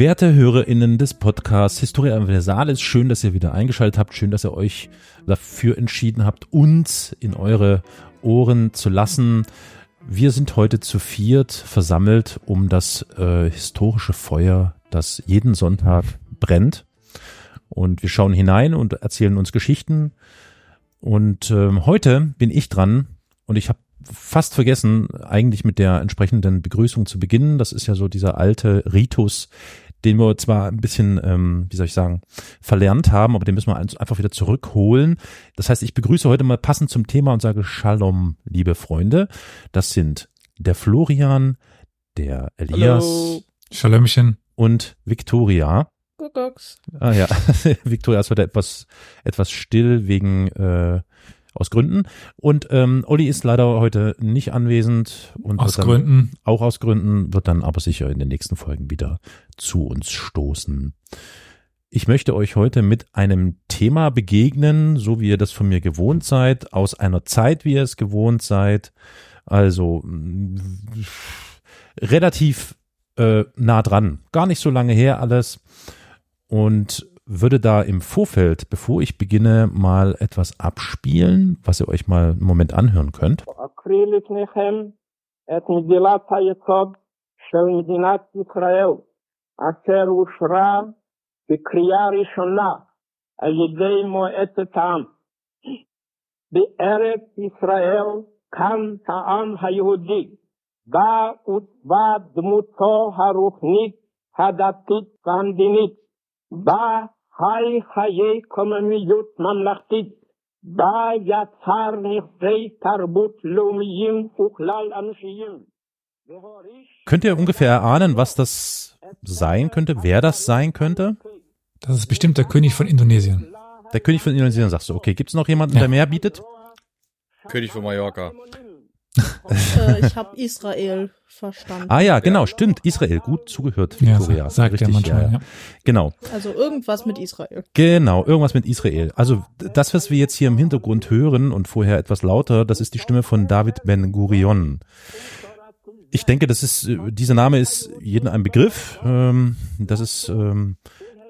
Werte HörerInnen des Podcasts Historia Universalis, schön, dass ihr wieder eingeschaltet habt, schön, dass ihr euch dafür entschieden habt, uns in eure Ohren zu lassen. Wir sind heute zu viert versammelt, um das äh, historische Feuer, das jeden Sonntag brennt. Und wir schauen hinein und erzählen uns Geschichten. Und ähm, heute bin ich dran und ich habe fast vergessen, eigentlich mit der entsprechenden Begrüßung zu beginnen. Das ist ja so dieser alte Ritus, den wir zwar ein bisschen, ähm, wie soll ich sagen, verlernt haben, aber den müssen wir einfach wieder zurückholen. Das heißt, ich begrüße heute mal passend zum Thema und sage Shalom, liebe Freunde. Das sind der Florian, der Elias, Hallo. Shalomchen und Victoria. Guckucks. Ah ja, Victoria ist heute etwas, etwas still wegen äh, aus Gründen. Und ähm, Olli ist leider heute nicht anwesend. Und aus dann, Gründen. Auch aus Gründen, wird dann aber sicher in den nächsten Folgen wieder zu uns stoßen. Ich möchte euch heute mit einem Thema begegnen, so wie ihr das von mir gewohnt seid, aus einer Zeit, wie ihr es gewohnt seid. Also relativ äh, nah dran, gar nicht so lange her alles. Und würde da im Vorfeld, bevor ich beginne, mal etwas abspielen, was ihr euch mal einen Moment anhören könnt. אקריא לפניכם את מגילת היסוד של מדינת ישראל, אשר אושרה בקריאה ראשונה על ידי מועצת העם. בארץ ישראל קם העם היהודי, בה עוצבה דמותו הרוחנית, הדתית והמדינית, בה חי חיי קוממיות ממלכתית. בה יצר נכסי תרבות לאומיים וכלל אנושיים. והוריש Könnt ihr ungefähr erahnen, was das sein könnte, wer das sein könnte? Das ist bestimmt der König von Indonesien. Der König von Indonesien sagst du, okay, gibt es noch jemanden, Ja. der mehr bietet? König von Mallorca. äh, ich habe Israel verstanden. Ah ja, genau, stimmt. Israel, gut zugehört, Ja, Victoria. sa- sagt er manchmal, ja, ja. Genau, Also irgendwas mit Israel. genau, irgendwas mit Israel. Also das, was wir jetzt hier im Hintergrund hören und vorher etwas lauter, das ist die Stimme von David Ben Gurion. Ich denke, das ist, äh, dieser Name ist jedem ein Begriff. Ähm, Das ist ähm,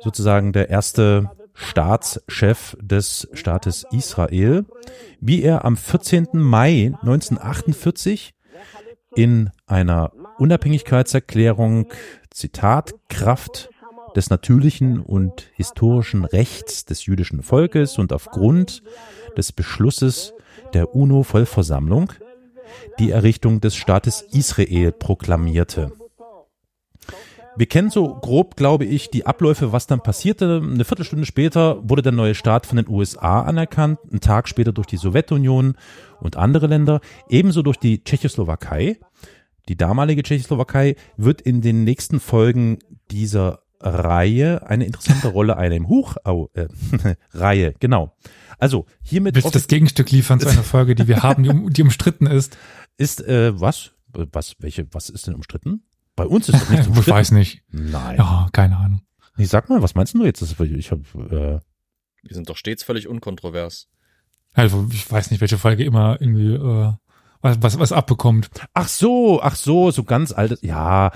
sozusagen der erste Staatschef des Staates Israel, wie er am 14. Mai 1948 in einer Unabhängigkeitserklärung, Zitat, Kraft des natürlichen und historischen Rechts des jüdischen Volkes und aufgrund des Beschlusses der UNO-Vollversammlung die Errichtung des Staates Israel proklamierte. Wir kennen so grob, glaube ich, die Abläufe, was dann passierte. Eine Viertelstunde später wurde der neue Staat von den USA anerkannt, einen Tag später durch die Sowjetunion und andere Länder, ebenso durch die Tschechoslowakei. Die damalige Tschechoslowakei wird in den nächsten Folgen dieser Reihe eine interessante Rolle einnehmen. Huch, au, äh, Reihe, genau. Also hiermit Willst du das Gegenstück liefern zu einer Folge, die wir haben, die, um, die umstritten ist? ist äh, was? Was? Welche? Was ist denn umstritten? Bei uns ist doch nichts Ich umstritten. weiß nicht. Nein. Ja, keine Ahnung. Nee, sag mal, was meinst du jetzt? Das, ich habe äh, Die sind doch stets völlig unkontrovers. Also, ich weiß nicht, welche Folge immer irgendwie äh, was, was, was abbekommt. Ach so, ach so, so ganz altes. Ja,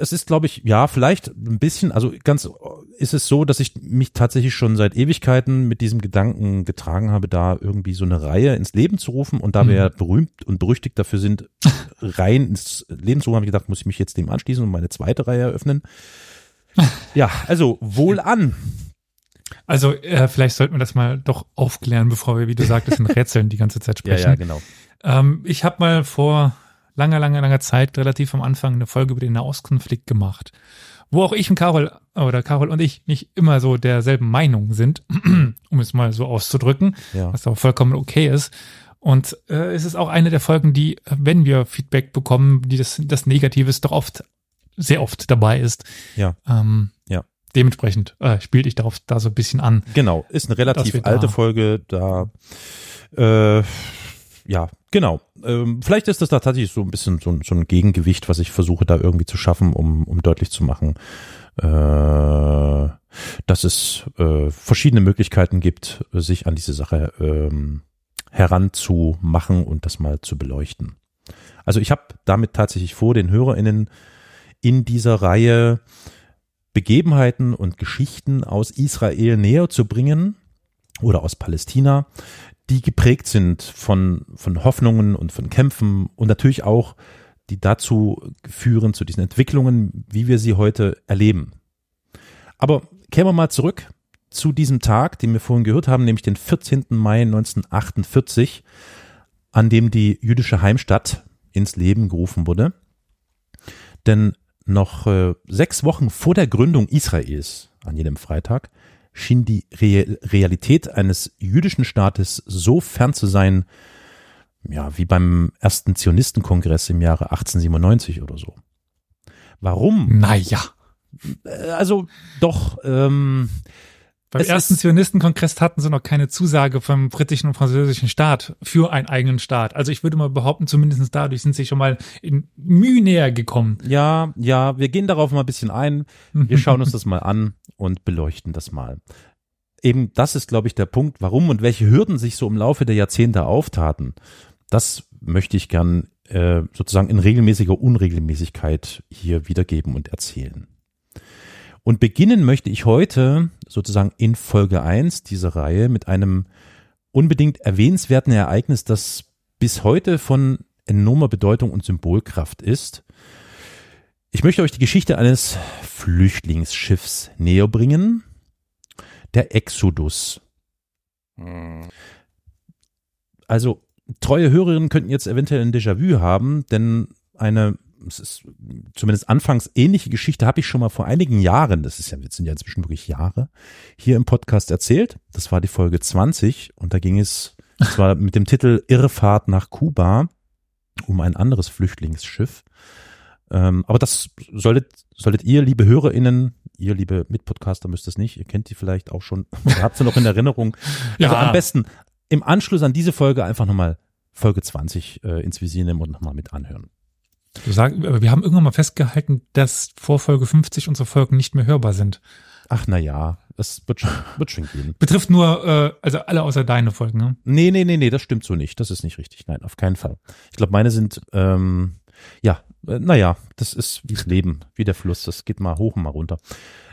es ist, glaube ich, ja, vielleicht ein bisschen. Also ganz ist es so, dass ich mich tatsächlich schon seit Ewigkeiten mit diesem Gedanken getragen habe, da irgendwie so eine Reihe ins Leben zu rufen. Und da wir Mhm. ja berühmt und berüchtigt dafür sind, Reihen ins Leben zu rufen, habe ich gedacht, muss ich mich jetzt dem anschließen und meine zweite Reihe eröffnen. Ja, also wohl an. Also, äh, vielleicht sollten wir das mal doch aufklären, bevor wir, wie du sagtest, in Rätseln die ganze Zeit Ja, sprechen. ja, genau. Ähm, ich habe mal vor langer, langer, langer Zeit, relativ am Anfang, eine Folge über den Nahostkonflikt gemacht, wo auch ich und Carol, oder Carol und ich nicht immer so derselben Meinung sind, um es mal so auszudrücken, Ja. was auch vollkommen okay ist. Und äh, es ist auch eine der Folgen, die, wenn wir Feedback bekommen, die das, das Negatives doch oft, sehr oft dabei ist. Ja. Ähm, Ja. Dementsprechend äh, spielte ich darauf da so ein bisschen an. Genau, ist eine relativ wir da- alte Folge, da äh, ja, genau. Ähm, vielleicht ist das da tatsächlich so ein bisschen so, ein- so ein Gegengewicht, was ich versuche da irgendwie zu schaffen, um, um deutlich zu machen, äh, dass es äh, verschiedene Möglichkeiten gibt, sich an diese Sache ähm, heranzumachen und das mal zu beleuchten. Also ich habe damit tatsächlich vor, den HörerInnen in dieser Reihe Begebenheiten und Geschichten aus Israel näher zu bringen oder aus Palästina, die geprägt sind von, von Hoffnungen und von Kämpfen und natürlich auch, die dazu führen, zu diesen Entwicklungen, wie wir sie heute erleben. Aber kehren wir mal zurück zu diesem Tag, den wir vorhin gehört haben, nämlich den 14. Mai 1948, an dem die jüdische Heimstatt ins Leben gerufen wurde. Denn noch äh, sechs Wochen vor der Gründung Israels, an jedem Freitag, schien die Re Realität eines jüdischen Staates so fern zu sein, ja, wie beim ersten Zionistenkongress im Jahre 1897 oder so. Warum? Naja. Äh, Also doch, ähm, Beim Es ersten ist- Zionistenkongress hatten sie noch keine Zusage vom britischen und französischen Staat für einen eigenen Staat. Also ich würde mal behaupten, zumindest dadurch sind sie schon mal in Mühe näher gekommen. ja, ja, wir gehen darauf mal ein bisschen ein. Wir schauen uns das mal an und beleuchten das mal. Eben das ist, glaube ich, der Punkt, warum und welche Hürden sich so im Laufe der Jahrzehnte auftaten. Das möchte ich gern äh, sozusagen in regelmäßiger Unregelmäßigkeit hier wiedergeben und erzählen. Und beginnen möchte ich heute sozusagen in Folge 1 dieser Reihe mit einem unbedingt erwähnenswerten Ereignis, das bis heute von enormer Bedeutung und Symbolkraft ist. Ich möchte euch die Geschichte eines Flüchtlingsschiffs näher bringen. Der Exodus. Hm. Also treue Hörerinnen könnten jetzt eventuell ein Déjà-vu haben, denn eine, es ist zumindest anfangs ähnliche Geschichte habe ich schon mal vor einigen Jahren, das ist ja, jetzt sind ja inzwischen wirklich Jahre, hier im Podcast erzählt. Das war die Folge 20 und da ging es, das war mit dem Titel Irrfahrt nach Kuba um ein anderes Flüchtlingsschiff. Ähm, aber das solltet, solltet ihr, liebe HörerInnen, ihr, liebe Mitpodcaster, müsst es nicht, ihr kennt die vielleicht auch schon, oder habt sie noch in Erinnerung. Ja. Also am besten im Anschluss an diese Folge einfach nochmal Folge 20 äh, ins Visier nehmen und nochmal mit anhören. Du sagst, aber wir haben irgendwann mal festgehalten, dass vor Folge 50 unsere Folgen nicht mehr hörbar sind. Ach na ja, das wird schon, wird schon gehen. Betrifft nur, äh, also alle außer deine Folgen, ne? Nee, nee, nee, nee, das stimmt so nicht. Das ist nicht richtig. Nein, auf keinen Fall. Ich glaube, meine sind, ähm, ja, äh, naja, das ist wie das Leben, wie der Fluss. Das geht mal hoch und mal runter.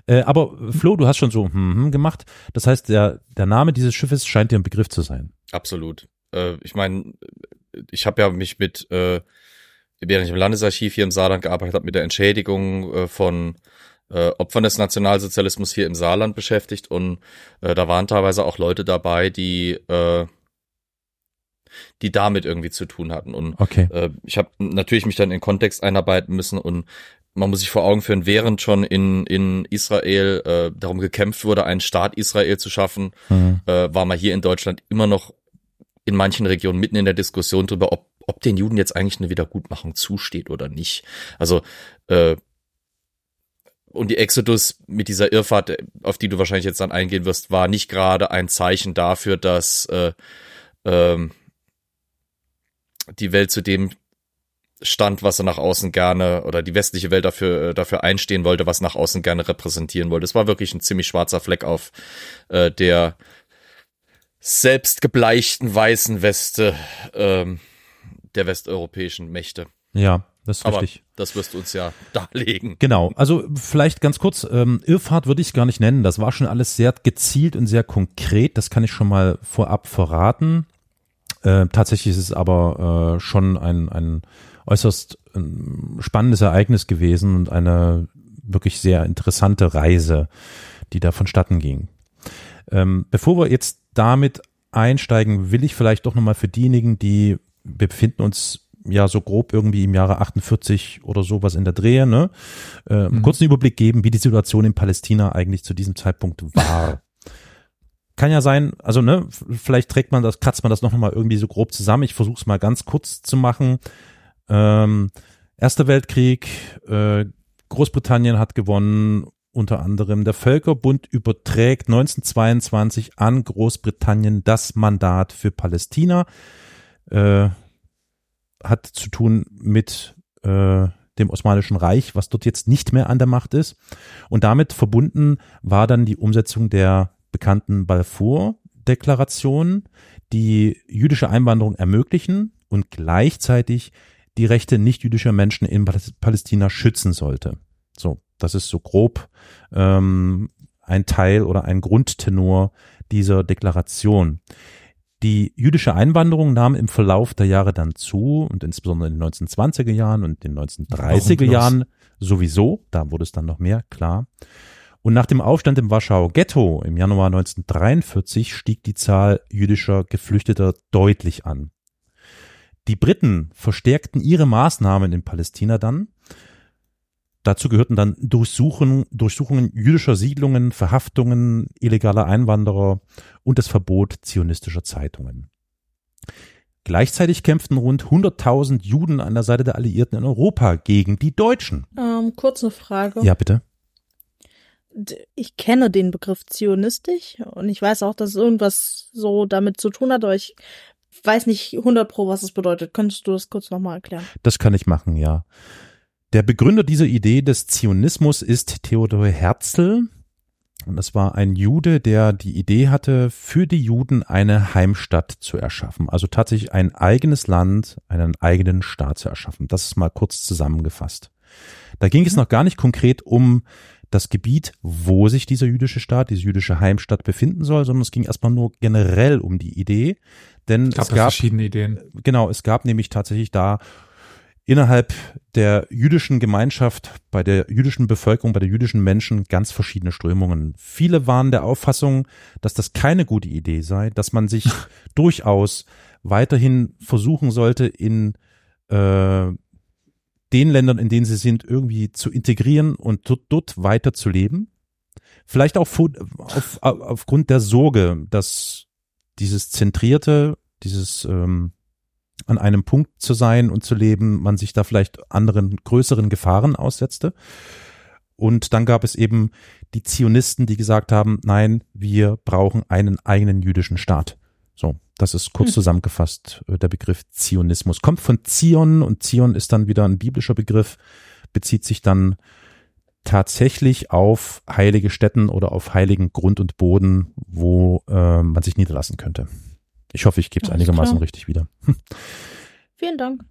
Äh, aber Flo, du hast schon so hm, hm, gemacht. Das heißt, der, der Name dieses Schiffes scheint dir ein Begriff zu sein. Absolut. Äh, ich meine, ich habe ja mich mit, äh, während ich im Landesarchiv hier im Saarland gearbeitet habe, mit der Entschädigung äh, von äh, Opfern des Nationalsozialismus hier im Saarland beschäftigt und äh, da waren teilweise auch Leute dabei, die äh, die damit irgendwie zu tun hatten und Okay. äh, ich habe natürlich mich dann in Kontext einarbeiten müssen und man muss sich vor Augen führen, während schon in, in Israel äh, darum gekämpft wurde, einen Staat Israel zu schaffen, Hm. äh, war man hier in Deutschland immer noch in manchen Regionen mitten in der Diskussion darüber, ob, ob den Juden jetzt eigentlich eine Wiedergutmachung zusteht oder nicht. Also äh, und die Exodus mit dieser Irrfahrt, auf die du wahrscheinlich jetzt dann eingehen wirst, war nicht gerade ein Zeichen dafür, dass äh, ähm, die Welt zu dem stand, was er nach außen gerne oder die westliche Welt dafür äh, dafür einstehen wollte, was nach außen gerne repräsentieren wollte. Es war wirklich ein ziemlich schwarzer Fleck auf äh, der selbst gebleichten weißen Weste ähm, der westeuropäischen Mächte. Ja, das ist Aber richtig. das wirst du uns ja darlegen. Genau, also vielleicht ganz kurz, ähm, Irrfahrt würde ich gar nicht nennen. Das war schon alles sehr gezielt und sehr konkret. Das kann ich schon mal vorab verraten. Äh, tatsächlich ist es aber äh, schon ein, ein äußerst ähm, spannendes Ereignis gewesen und eine wirklich sehr interessante Reise, die da vonstatten ging. Ähm, bevor wir jetzt damit einsteigen, will ich vielleicht doch nochmal für diejenigen, die wir befinden uns ja so grob irgendwie im Jahre 48 oder sowas in der Drehe, ne? Äh, einen kurzen Überblick geben, wie die Situation in Palästina eigentlich zu diesem Zeitpunkt war. Kann ja sein, also ne, vielleicht trägt man das, kratzt man das noch mal irgendwie so grob zusammen. Ich versuche es mal ganz kurz zu machen. Ähm, Erster Weltkrieg, äh, Großbritannien hat gewonnen, unter anderem der Völkerbund überträgt 1922 an Großbritannien das Mandat für Palästina. Äh, hat zu tun mit äh, dem Osmanischen Reich, was dort jetzt nicht mehr an der Macht ist. Und damit verbunden war dann die Umsetzung der bekannten Balfour-Deklaration, die jüdische Einwanderung ermöglichen und gleichzeitig die Rechte nicht-jüdischer Menschen in Paläs- Palästina schützen sollte. So, das ist so grob ähm, ein Teil oder ein Grundtenor dieser Deklaration. Die jüdische Einwanderung nahm im Verlauf der Jahre dann zu und insbesondere in den 1920er Jahren und den 1930er Jahren sowieso, da wurde es dann noch mehr, klar. Und nach dem Aufstand im Warschauer Ghetto im Januar 1943 stieg die Zahl jüdischer Geflüchteter deutlich an. Die Briten verstärkten ihre Maßnahmen in Palästina dann. Dazu gehörten dann Durchsuchungen, Durchsuchungen jüdischer Siedlungen, Verhaftungen illegaler Einwanderer und das Verbot zionistischer Zeitungen. Gleichzeitig kämpften rund 100.000 Juden an der Seite der Alliierten in Europa gegen die Deutschen. Ähm, kurze Frage. Ja, bitte. Ich kenne den Begriff zionistisch und ich weiß auch, dass es irgendwas so damit zu tun hat, aber ich weiß nicht 100 pro, was es bedeutet. Könntest du das kurz nochmal erklären? Das kann ich machen, ja. Der Begründer dieser Idee des Zionismus ist Theodor Herzl. Und das war ein Jude, der die Idee hatte, für die Juden eine Heimstatt zu erschaffen. Also tatsächlich ein eigenes Land, einen eigenen Staat zu erschaffen. Das ist mal kurz zusammengefasst. Da ging es noch gar nicht konkret um das Gebiet, wo sich dieser jüdische Staat, diese jüdische Heimstatt befinden soll, sondern es ging erstmal nur generell um die Idee. Denn Es gab, es gab verschiedene Ideen. genau, es gab nämlich tatsächlich da innerhalb der jüdischen Gemeinschaft, bei der jüdischen Bevölkerung, bei der jüdischen Menschen ganz verschiedene Strömungen. Viele waren der Auffassung, dass das keine gute Idee sei, dass man sich durchaus weiterhin versuchen sollte, in äh, den Ländern, in denen sie sind, irgendwie zu integrieren und dort, dort weiter zu leben. Vielleicht auch auf, auf, aufgrund der Sorge, dass dieses zentrierte, dieses ähm, an einem Punkt zu sein und zu leben, man sich da vielleicht anderen größeren Gefahren aussetzte. Und dann gab es eben die Zionisten, die gesagt haben, nein, wir brauchen einen eigenen jüdischen Staat. So, das ist kurz Hm. zusammengefasst äh, der Begriff Zionismus. Kommt von Zion und Zion ist dann wieder ein biblischer Begriff, bezieht sich dann tatsächlich auf heilige Stätten oder auf heiligen Grund und Boden, wo äh, man sich niederlassen könnte. Ich hoffe, ich gebe es einigermaßen klar. richtig wieder. Vielen Dank.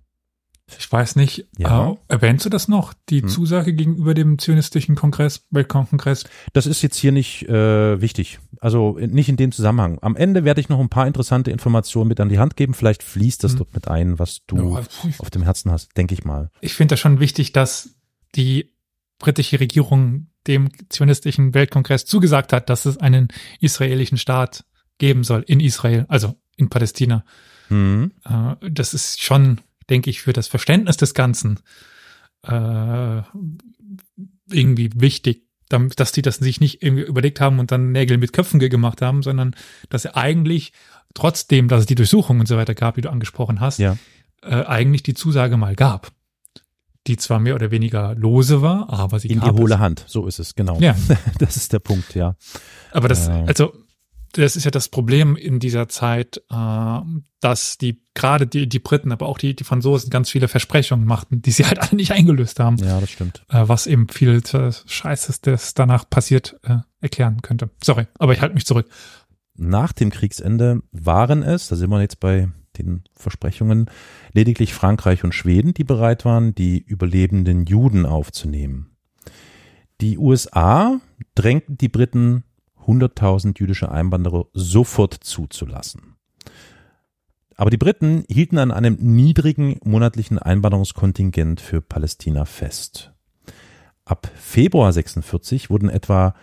Ich weiß nicht, Ja. äh, erwähnst du das noch, die Hm. Zusage gegenüber dem zionistischen Kongress, Weltkongress? Das ist jetzt hier nicht äh, wichtig. Also in- nicht in dem Zusammenhang. Am Ende werde ich noch ein paar interessante Informationen mit an die Hand geben. Vielleicht fließt das Hm. dort mit ein, was du Ja, auf dem Herzen hast, denke ich mal. ich finde das schon wichtig, dass die britische Regierung dem zionistischen Weltkongress zugesagt hat, dass es einen israelischen Staat geben soll in Israel, also in Palästina. Hm. Äh, das ist schon, denke ich, für das Verständnis des Ganzen äh, irgendwie wichtig, dass die das sich nicht irgendwie überlegt haben und dann Nägel mit Köpfen ge- gemacht haben, sondern dass sie eigentlich trotzdem, dass es die Durchsuchung und so weiter gab, wie du angesprochen hast, Ja. äh, eigentlich die Zusage mal gab. Die zwar mehr oder weniger lose war, aber sie In die hohle. Hand. So ist es, genau. Ja, Das ist der Punkt, ja. aber das, Ja. also, das ist ja das Problem in dieser Zeit, äh, dass die, gerade die, die Briten, aber auch die, die Franzosen ganz viele Versprechungen machten, die sie halt alle nicht eingelöst haben, Ja, das stimmt. äh, was eben viel äh, Scheißes, das danach passiert, äh, erklären könnte. Sorry, aber ich halte mich zurück. Nach dem Kriegsende waren es, da sind wir jetzt bei den Versprechungen, lediglich Frankreich und Schweden, die bereit waren, die überlebenden Juden aufzunehmen. Die USA drängten die Briten, 100.000 jüdische Einwanderer sofort zuzulassen. Aber die Briten hielten an einem niedrigen monatlichen Einwanderungskontingent für Palästina fest. Ab Februar 46 wurden etwa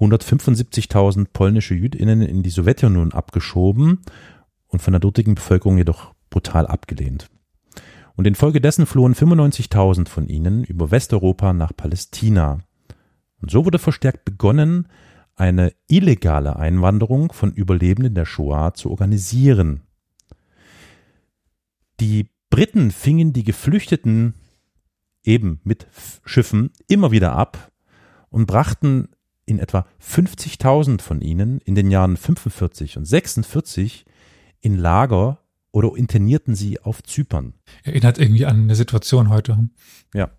175.000 polnische Jüdinnen in die Sowjetunion abgeschoben und von der dortigen Bevölkerung jedoch brutal abgelehnt. Und infolgedessen flohen 95.000 von ihnen über Westeuropa nach Palästina. Und so wurde verstärkt begonnen, eine illegale Einwanderung von Überlebenden der Shoah zu organisieren. Die Briten fingen die Geflüchteten eben mit Schiffen immer wieder ab und brachten in etwa 50.000 von ihnen in den Jahren 45 und 46 in Lager oder internierten sie auf Zypern. Erinnert irgendwie an eine Situation heute. Ja.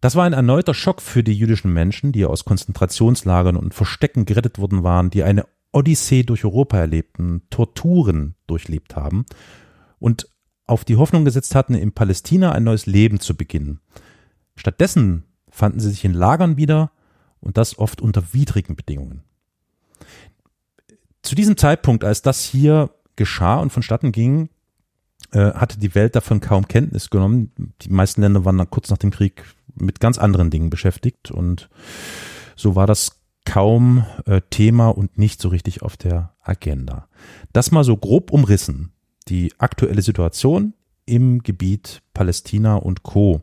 Das war ein erneuter Schock für die jüdischen Menschen, die aus Konzentrationslagern und Verstecken gerettet worden waren, die eine Odyssee durch Europa erlebten, Torturen durchlebt haben und auf die Hoffnung gesetzt hatten, in Palästina ein neues Leben zu beginnen. Stattdessen fanden sie sich in Lagern wieder und das oft unter widrigen Bedingungen. Zu diesem Zeitpunkt, als das hier geschah und vonstatten ging, äh, hatte die Welt davon kaum Kenntnis genommen. Die meisten Länder waren dann kurz nach dem Krieg mit ganz anderen Dingen beschäftigt und so war das kaum äh, Thema und nicht so richtig auf der Agenda. Das mal so grob umrissen, die aktuelle Situation im Gebiet Palästina und Co.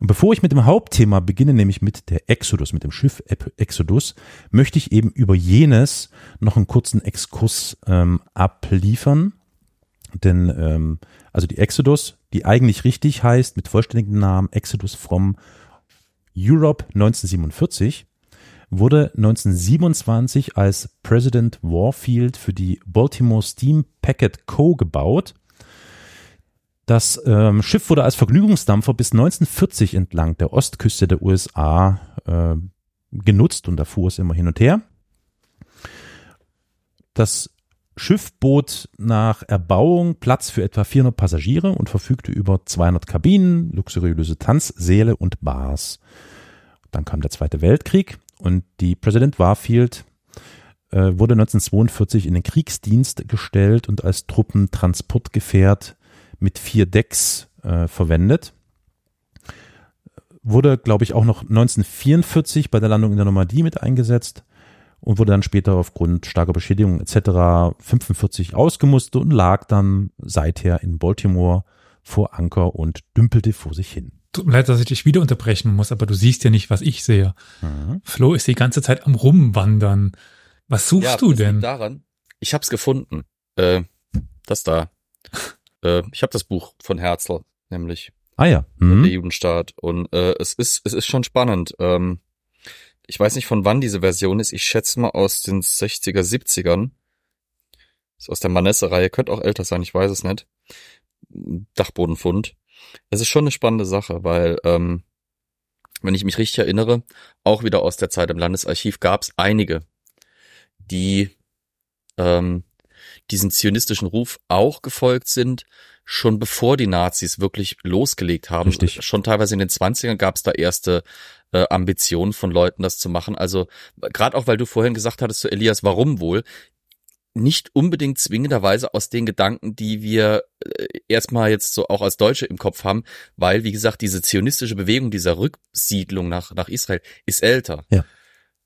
Und bevor ich mit dem Hauptthema beginne, nämlich mit der Exodus, mit dem Schiff Exodus, möchte ich eben über jenes noch einen kurzen Exkurs ähm, abliefern. Denn ähm, also die Exodus, die eigentlich richtig heißt, mit vollständigem Namen Exodus from Europe 1947, wurde 1927 als President Warfield für die Baltimore Steam Packet Co. gebaut. Das ähm, Schiff wurde als Vergnügungsdampfer bis 1940 entlang der Ostküste der USA äh, genutzt und da fuhr es immer hin und her. Das Schiff bot nach Erbauung Platz für etwa 400 Passagiere und verfügte über 200 Kabinen, luxuriöse Tanzsäle und Bars. Dann kam der Zweite Weltkrieg und die President Warfield äh, wurde 1942 in den Kriegsdienst gestellt und als Truppentransportgefährt mit vier Decks äh, verwendet. Wurde, glaube ich, auch noch 1944 bei der Landung in der Normandie mit eingesetzt und wurde dann später aufgrund starker Beschädigung etc. 45 ausgemustert und lag dann seither in Baltimore vor Anker und dümpelte vor sich hin. Tut mir leid, dass ich dich wieder unterbrechen muss, aber du siehst ja nicht, was ich sehe. Mhm. Flo ist die ganze Zeit am Rumwandern. Was suchst ja, du denn? Daran, ich hab's gefunden. Äh, das da. äh, ich habe das Buch von Herzl, nämlich. Ah ja. Mhm. Der Judenstaat. Und äh, es ist, es ist schon spannend. Ähm, ich weiß nicht, von wann diese Version ist. Ich schätze mal aus den 60er, 70ern. Ist aus der Manesse-Reihe. Könnte auch älter sein, ich weiß es nicht. Dachbodenfund. Es ist schon eine spannende Sache, weil, ähm, wenn ich mich richtig erinnere, auch wieder aus der Zeit im Landesarchiv gab es einige, die ähm, diesen zionistischen Ruf auch gefolgt sind, schon bevor die Nazis wirklich losgelegt haben. Richtig. Schon teilweise in den 20ern gab es da erste äh, Ambitionen von Leuten, das zu machen. Also gerade auch, weil du vorhin gesagt hattest zu Elias, warum wohl? nicht unbedingt zwingenderweise aus den Gedanken, die wir äh, erstmal jetzt so auch als Deutsche im Kopf haben, weil, wie gesagt, diese zionistische Bewegung dieser Rücksiedlung nach, nach Israel ist älter. Ja.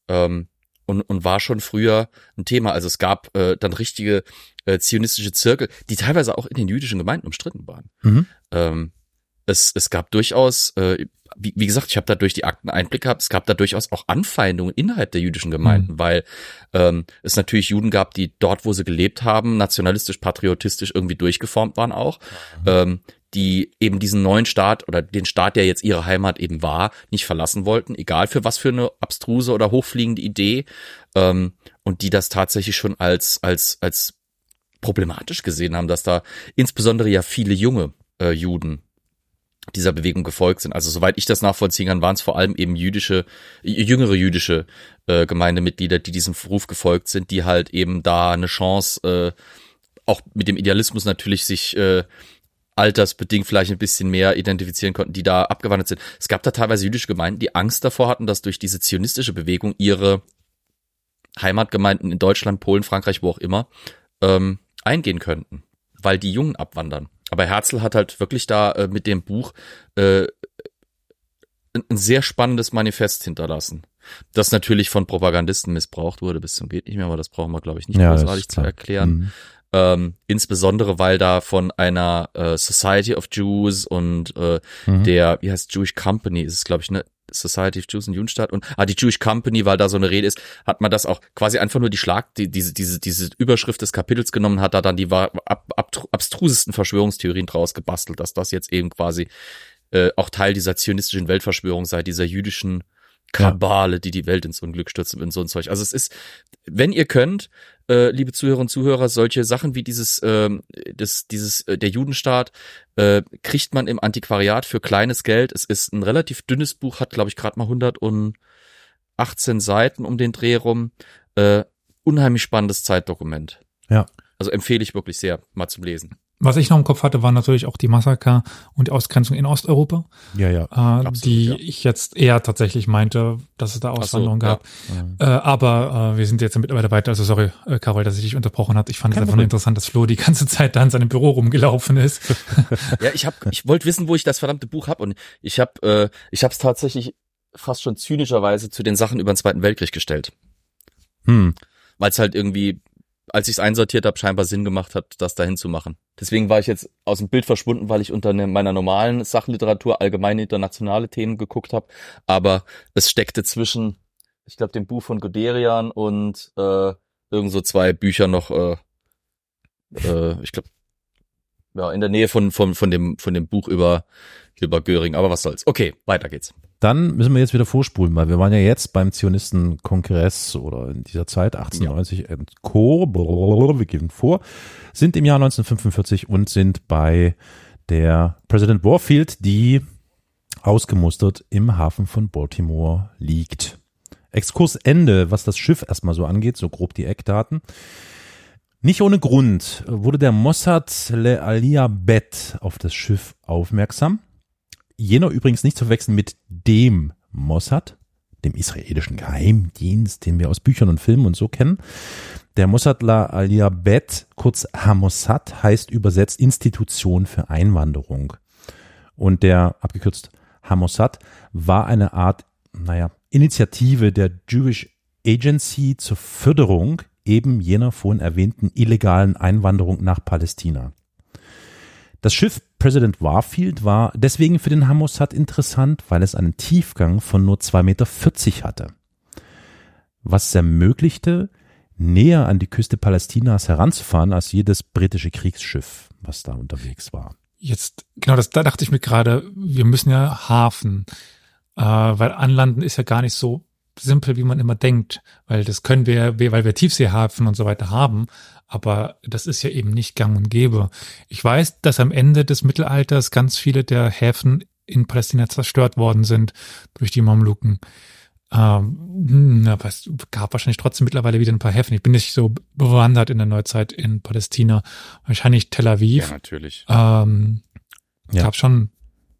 Ähm, und, und war schon früher ein Thema. Also es gab äh, dann richtige äh, zionistische Zirkel, die teilweise auch in den jüdischen Gemeinden umstritten waren. Mhm. Ähm, es, es gab durchaus, äh, wie, wie gesagt, ich habe da durch die Akten Einblick gehabt, es gab da durchaus auch Anfeindungen innerhalb der jüdischen Gemeinden, mhm. weil ähm, es natürlich Juden gab, die dort, wo sie gelebt haben, nationalistisch, patriotisch irgendwie durchgeformt waren auch, mhm. ähm, die eben diesen neuen Staat oder den Staat, der jetzt ihre Heimat eben war, nicht verlassen wollten, egal für was für eine abstruse oder hochfliegende Idee, ähm, und die das tatsächlich schon als, als, als problematisch gesehen haben, dass da insbesondere ja viele junge äh, Juden dieser Bewegung gefolgt sind. Also soweit ich das nachvollziehen kann, waren es vor allem eben jüdische, jüngere jüdische äh, Gemeindemitglieder, die diesem Ruf gefolgt sind, die halt eben da eine Chance, äh, auch mit dem Idealismus natürlich sich äh, altersbedingt vielleicht ein bisschen mehr identifizieren konnten, die da abgewandert sind. Es gab da teilweise jüdische Gemeinden, die Angst davor hatten, dass durch diese zionistische Bewegung ihre Heimatgemeinden in Deutschland, Polen, Frankreich, wo auch immer, ähm, eingehen könnten, weil die Jungen abwandern. Aber Herzl hat halt wirklich da äh, mit dem Buch äh, ein, sehr spannendes Manifest hinterlassen. Das natürlich von Propagandisten missbraucht wurde bis zum geht nicht mehr, aber das brauchen wir, glaube ich, nicht ja, großartig zu erklären. Mhm. Ähm, insbesondere weil da von einer äh, Society of Jews und äh, mhm. der, wie heißt Jewish Company, ist es, glaube ich, ne, Society of Jews in Judenstadt und ah, die Jewish Company, weil da so eine Rede ist, hat man das auch quasi einfach nur die Schlag, die, diese, diese, diese Überschrift des Kapitels genommen, hat da dann die ab, ab, abstrusesten Verschwörungstheorien draus gebastelt, dass das jetzt eben quasi äh, auch Teil dieser zionistischen Weltverschwörung sei, dieser jüdischen Kabale, die die Welt ins Unglück stürzen und so ein Zeug. Also es ist, wenn ihr könnt, äh, liebe Zuhörer und Zuhörer, solche Sachen wie dieses, ähm, das, dieses, äh, der Judenstaat, äh, kriegt man im Antiquariat für kleines Geld. Es ist ein relativ dünnes Buch, hat glaube ich gerade mal 118 Seiten um den Dreh rum. Äh, unheimlich spannendes Zeitdokument. Ja. Also empfehle ich wirklich sehr, mal zum Lesen. Was ich noch im Kopf hatte, waren natürlich auch die Massaker und die Ausgrenzung in Osteuropa, Ja, ja. äh, Absolut, die ja. ich jetzt eher tatsächlich meinte, dass es da Auswanderung ja. gab. Äh, aber äh, wir sind jetzt mittlerweile weiter. Also sorry, äh, Carol, dass ich dich unterbrochen habe. Ich fand es Kein einfach Problem. nur interessant, dass Flo die ganze Zeit da in seinem Büro rumgelaufen ist. Ja, ich hab, ich wollte wissen, wo ich das verdammte Buch hab und ich hab, äh, ich hab's tatsächlich fast schon zynischerweise zu den Sachen über den Zweiten Weltkrieg gestellt, Hm. weil es halt irgendwie, als ich es einsortiert habe, scheinbar Sinn gemacht hat, das dahin zu machen. Deswegen war ich jetzt aus dem Bild verschwunden, weil ich unter ne, meiner normalen Sachliteratur allgemeine internationale Themen geguckt habe, aber es steckte zwischen, ich glaube, dem Buch von Guderian und äh, irgend so zwei Bücher noch, äh, äh, ich glaube, ja, in der Nähe von, von, von dem, von dem Buch über, über Göring. Aber was soll's. Okay, weiter geht's. Dann müssen wir jetzt wieder vorspulen, weil wir waren ja jetzt beim Zionistenkongress oder in dieser Zeit 1890 und Co. Blablabla, Wir gehen vor, sind im Jahr 1945 und sind bei der President Warfield, die ausgemustert im Hafen von Baltimore liegt. Exkurs Ende, was das Schiff erstmal so angeht, so grob die Eckdaten. Nicht ohne Grund wurde der Mossad Le Aliyah Bet auf das Schiff aufmerksam. Jener übrigens nicht zu verwechseln mit dem Mossad, dem israelischen Geheimdienst, den wir aus Büchern und Filmen und so kennen. Der Mossad La Aliyah Bet, kurz Hamossad, heißt übersetzt Institution für Einwanderung. Und der, abgekürzt Hamossad, war eine Art, naja, Initiative der Jewish Agency zur Förderung eben jener vorhin erwähnten illegalen Einwanderung nach Palästina. Das Schiff President Warfield war deswegen für den Hamossad interessant, weil es einen Tiefgang von nur 2,40 Meter hatte. Was es ermöglichte, näher an die Küste Palästinas heranzufahren als jedes britische Kriegsschiff, was da unterwegs war. Jetzt, genau, das, da dachte ich mir gerade, wir müssen ja Hafen, äh, weil Anlanden ist ja gar nicht so simpel, wie man immer denkt, weil das können wir, weil wir Tiefseehafen und so weiter haben, aber das ist ja eben nicht gang und gäbe. Ich weiß, dass am Ende des Mittelalters ganz viele der Häfen in Palästina zerstört worden sind durch die Mamluken. Ähm, na, aber es gab wahrscheinlich trotzdem mittlerweile wieder ein paar Häfen. Ich bin nicht so bewandert in der Neuzeit in Palästina. Wahrscheinlich Tel Aviv. natürlich. Ähm, Ja. gab schon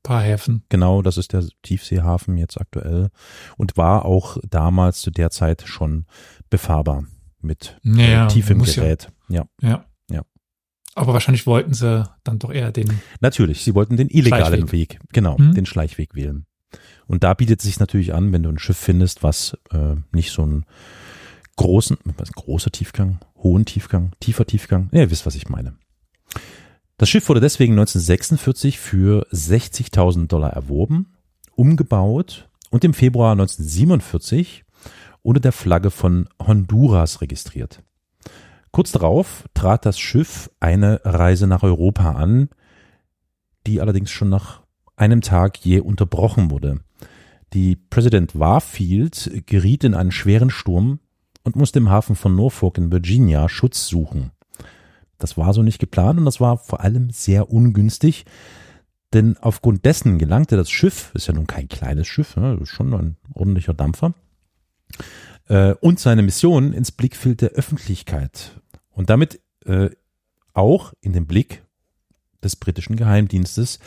paar Häfen. Genau, das ist der Tiefseehafen jetzt aktuell und war auch damals zu der Zeit schon befahrbar mit äh, tiefem muss ja. Gerät. Ja. Ja. Ja. Aber wahrscheinlich wollten sie dann doch eher den. Natürlich, sie wollten den illegalen. Weg, genau, Hm. den Schleichweg wählen. Und da bietet es sich natürlich an, wenn du ein Schiff findest, was äh, nicht so einen großen, was, großer Tiefgang, hohen Tiefgang, tiefer Tiefgang, ja, ihr wisst, was ich meine. Das Schiff wurde deswegen 1946 für 60.000 Dollar erworben, umgebaut und im Februar 1947 unter der Flagge von Honduras registriert. Kurz darauf trat das Schiff eine Reise nach Europa an, die allerdings schon nach einem Tag je unterbrochen wurde. Die President Warfield geriet in einen schweren Sturm und musste im Hafen von Norfolk in Virginia Schutz suchen. Das war so nicht geplant und das war vor allem sehr ungünstig, denn aufgrund dessen gelangte das Schiff, ist ja nun kein kleines Schiff, ne, schon ein ordentlicher Dampfer, äh, und seine Mission ins Blickfeld der Öffentlichkeit und damit äh, auch in den Blick des britischen Geheimdienstes,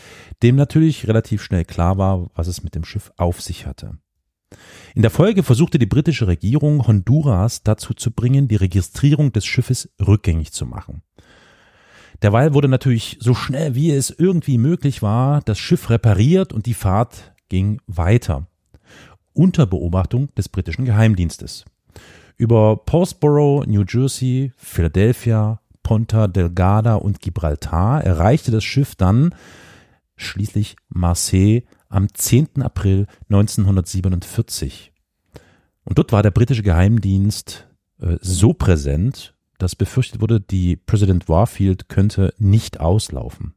dem natürlich relativ schnell klar war, was es mit dem Schiff auf sich hatte. In der Folge versuchte die britische Regierung Honduras dazu zu bringen, die Registrierung des Schiffes rückgängig zu machen. Derweil wurde natürlich so schnell wie es irgendwie möglich war, das Schiff repariert und die Fahrt ging weiter. Unter Beobachtung des britischen Geheimdienstes. Über Portsboro, New Jersey, Philadelphia, Ponta Delgada und Gibraltar erreichte das Schiff dann schließlich Marseille am 10. April 1947. Und dort war der britische Geheimdienst äh, so präsent, dass befürchtet wurde, die President Warfield könnte nicht auslaufen.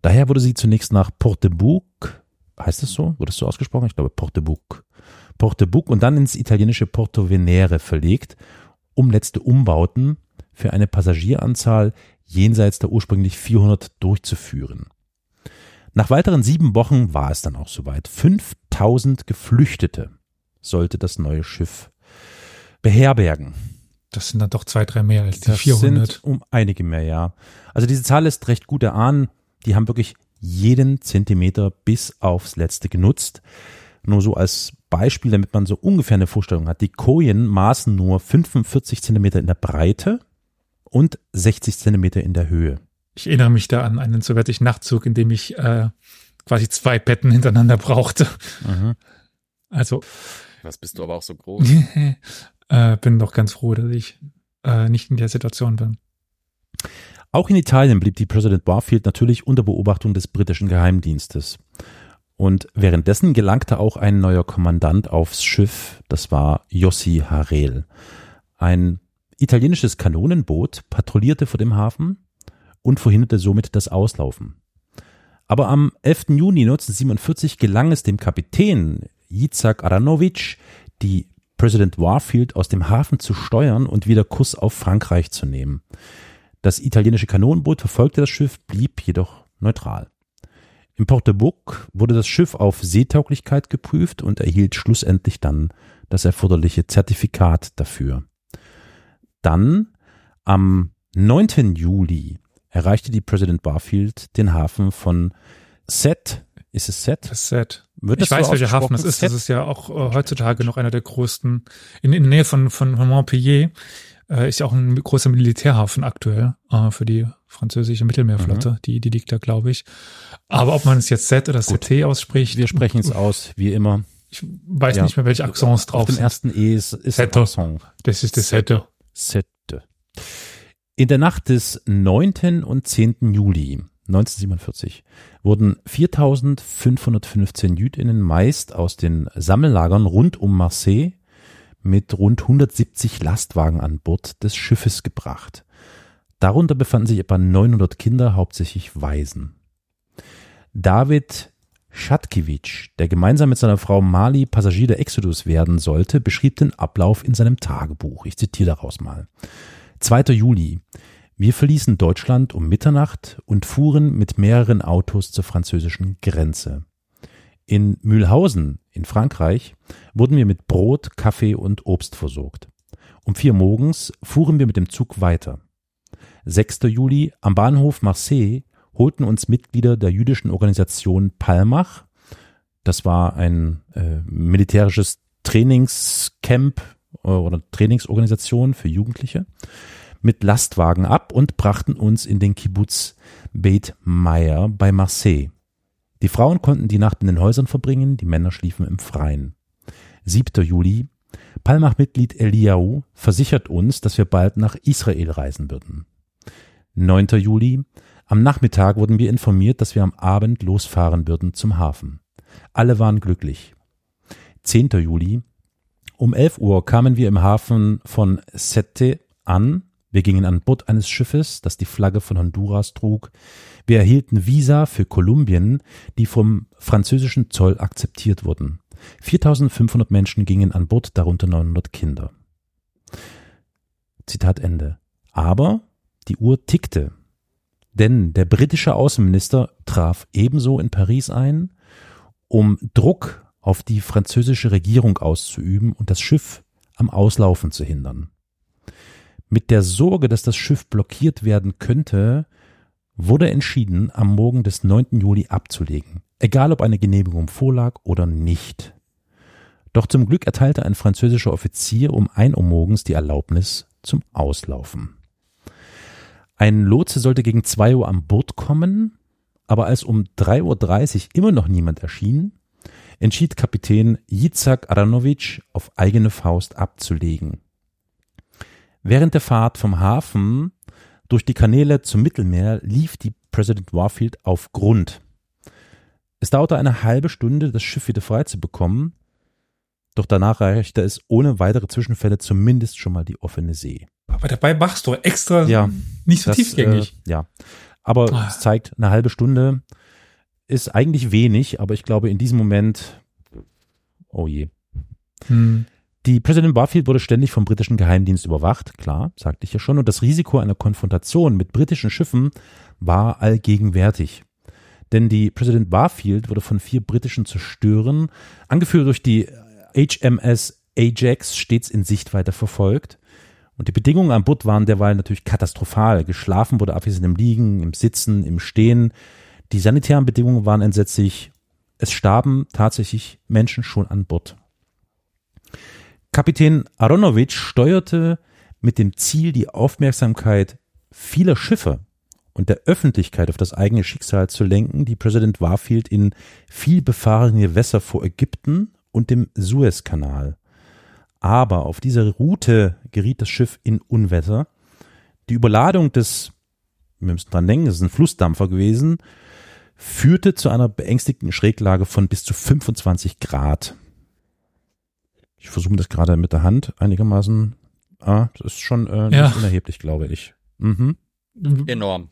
Daher wurde sie zunächst nach Portebouc, heißt es so? Wurde es so ausgesprochen? Ich glaube Portebouc. Portebouc und dann ins italienische Porto Venere verlegt, um letzte Umbauten für eine Passagieranzahl jenseits der ursprünglich 400 durchzuführen. Nach weiteren sieben Wochen war es dann auch soweit. 5000 Geflüchtete sollte das neue Schiff beherbergen. Das sind dann doch zwei, drei mehr als die Das 400. sind um einige mehr, ja. Also diese Zahl ist recht gut erahnen. Die haben wirklich jeden Zentimeter bis aufs letzte genutzt. Nur so als Beispiel, damit man so ungefähr eine Vorstellung hat. Die Kojen maßen nur 45 Zentimeter in der Breite und 60 Zentimeter in der Höhe. Ich erinnere mich da an einen sowjetischen Nachtzug, in dem ich äh, quasi zwei Betten hintereinander brauchte. Also Was bist du aber auch so groß? äh, bin doch ganz froh, dass ich äh, nicht in der Situation bin. Auch in Italien blieb die President Barfield natürlich unter Beobachtung des britischen Geheimdienstes. Und währenddessen gelangte auch ein neuer Kommandant aufs Schiff, das war Jossi Harel. Ein italienisches Kanonenboot patrouillierte vor dem Hafen und verhinderte somit das Auslaufen. Aber am 11. Juni 1947 gelang es dem Kapitän Jizak Aranovic, die President Warfield aus dem Hafen zu steuern und wieder Kurs auf Frankreich zu nehmen. Das italienische Kanonenboot verfolgte das Schiff, blieb jedoch neutral. Im Port de Bouc wurde das Schiff auf Seetauglichkeit geprüft und erhielt schlussendlich dann das erforderliche Zertifikat dafür. Dann, am 9. Juli, erreichte die President Barfield den Hafen von Set. Ist es Set? Sad. Wird ich so weiß, welcher Hafen das ausgesprochen? ist. Das ist ja auch äh, heutzutage noch einer der größten. In, in der Nähe von, von, Montpellier äh, ist ja auch ein großer Militärhafen aktuell äh, für die französische Mittelmeerflotte. Mhm. Die, die liegt da, glaube ich. Aber ob man es jetzt Z oder Gut. CT ausspricht, Wir sprechen es aus, wie immer. ich weiß Ja. nicht mehr, welche Accents Auf drauf dem sind. ersten E ist, ist Sette. Das ist das Z. Sette. In der Nacht des 9. und 10. Juli 1947 wurden 4515 Jüdinnen meist aus den Sammellagern rund um Marseille mit rund 170 Lastwagen an Bord des Schiffes gebracht. Darunter befanden sich etwa 900 Kinder, hauptsächlich Waisen. David Schatkiewicz, der gemeinsam mit seiner Frau Mali Passagier der Exodus werden sollte, beschrieb den Ablauf in seinem Tagebuch. Ich zitiere daraus mal. 2. Juli. Wir verließen Deutschland um Mitternacht und fuhren mit mehreren Autos zur französischen Grenze. In Mühlhausen in Frankreich wurden wir mit Brot, Kaffee und Obst versorgt. Um vier morgens fuhren wir mit dem Zug weiter. 6. Juli am Bahnhof Marseille holten uns Mitglieder der jüdischen Organisation Palmach, das war ein äh, militärisches Trainingscamp oder Trainingsorganisation für Jugendliche, mit Lastwagen ab und brachten uns in den Kibbutz Beit Meir bei Marseille. Die Frauen konnten die Nacht in den Häusern verbringen, die Männer schliefen im Freien. 7. Juli. Palmach-Mitglied Eliyahu versichert uns, dass wir bald nach Israel reisen würden. 9. Juli. Am Nachmittag wurden wir informiert, dass wir am Abend losfahren würden zum Hafen. Alle waren glücklich. 10. Juli. Um 11 Uhr kamen wir im Hafen von Sette an. Wir gingen an Bord eines Schiffes, das die Flagge von Honduras trug. Wir erhielten Visa für Kolumbien, die vom französischen Zoll akzeptiert wurden. 4500 Menschen gingen an Bord, darunter 900 Kinder. Zitat Ende. Aber die Uhr tickte. Denn der britische Außenminister traf ebenso in Paris ein, um Druck auf die französische Regierung auszuüben und das Schiff am Auslaufen zu hindern. Mit der Sorge, dass das Schiff blockiert werden könnte, wurde entschieden, am Morgen des 9. Juli abzulegen, egal ob eine Genehmigung vorlag oder nicht. Doch zum Glück erteilte ein französischer Offizier um 1 Uhr morgens die Erlaubnis zum Auslaufen. Ein Lotse sollte gegen 2 Uhr an Bord kommen, aber als um 3.30 Uhr immer noch niemand erschien, entschied Kapitän Jizak Aranovic auf eigene Faust abzulegen. Während der Fahrt vom Hafen durch die Kanäle zum Mittelmeer lief die President Warfield auf Grund. Es dauerte eine halbe Stunde, das Schiff wieder frei zu bekommen, doch danach reichte es ohne weitere Zwischenfälle zumindest schon mal die offene See. Aber dabei machst du extra Ja, nicht so Das, tiefgängig. Äh, ja, aber Ah. es zeigt, eine halbe Stunde ist eigentlich wenig, aber ich glaube in diesem Moment, oh je. Hm. Die President Barfield wurde ständig vom britischen Geheimdienst überwacht, klar, sagte ich ja schon, und das Risiko einer Konfrontation mit britischen Schiffen war allgegenwärtig. Denn die President Barfield wurde von vier britischen Zerstörern, angeführt durch die HMS Ajax, stets in Sichtweite verfolgt. Und die Bedingungen an Bord waren derweil natürlich katastrophal. Geschlafen wurde abwesend im Liegen, im Sitzen, im Stehen. Die sanitären Bedingungen waren entsetzlich. Es starben tatsächlich Menschen schon an Bord. Kapitän Aronovic steuerte mit dem Ziel, die Aufmerksamkeit vieler Schiffe und der Öffentlichkeit auf das eigene Schicksal zu lenken, die Präsident Warfield in vielbefahrene Gewässer vor Ägypten und dem Suezkanal. Aber auf dieser Route geriet das Schiff in Unwetter. Die Überladung des, wir müssen dran denken, es ist ein Flussdampfer gewesen, führte zu einer beängstigten Schräglage von bis zu 25 Grad. Ich versuche das gerade mit der Hand einigermaßen. Ah, das ist schon äh, nicht Ja. unerheblich, glaube ich. Mhm. Enorm.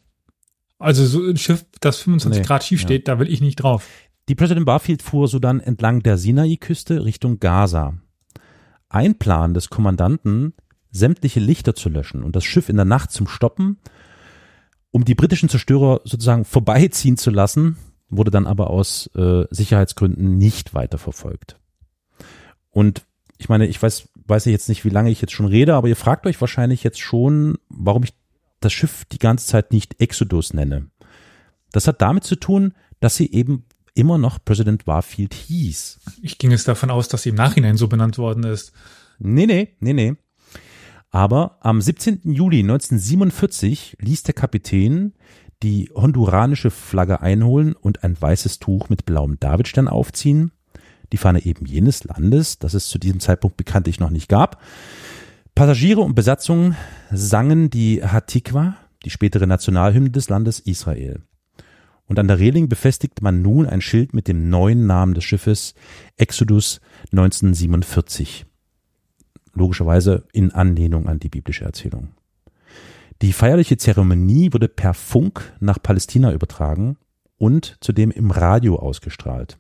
Also so ein Schiff, das 25 Nee, Grad schief ja. steht, da will ich nicht drauf. Die President Barfield fuhr so dann entlang der Sinai-Küste Richtung Gaza. Ein Plan des Kommandanten, sämtliche Lichter zu löschen und das Schiff in der Nacht zum Stoppen, um die britischen Zerstörer sozusagen vorbeiziehen zu lassen, wurde dann aber aus äh, Sicherheitsgründen nicht weiterverfolgt. Und ich meine, ich weiß, weiß ja jetzt nicht, wie lange ich jetzt schon rede, aber ihr fragt euch wahrscheinlich jetzt schon, warum ich das Schiff die ganze Zeit nicht Exodus nenne. Das hat damit zu tun, dass sie eben immer noch President Warfield hieß. Ich ging es davon aus, dass sie im Nachhinein so benannt worden ist. Nee, nee, nee, nee. Aber am 17. Juli 1947 ließ der Kapitän die honduranische Flagge einholen und ein weißes Tuch mit blauem Davidstern aufziehen. Die Fahne eben jenes Landes, das es zu diesem Zeitpunkt bekanntlich noch nicht gab. Passagiere und Besatzung sangen die Hatikwa, die spätere Nationalhymne des Landes Israel. Und an der Reling befestigt man nun ein Schild mit dem neuen Namen des Schiffes Exodus 1947 logischerweise in Anlehnung an die biblische Erzählung. Die feierliche Zeremonie wurde per Funk nach Palästina übertragen und zudem im Radio ausgestrahlt.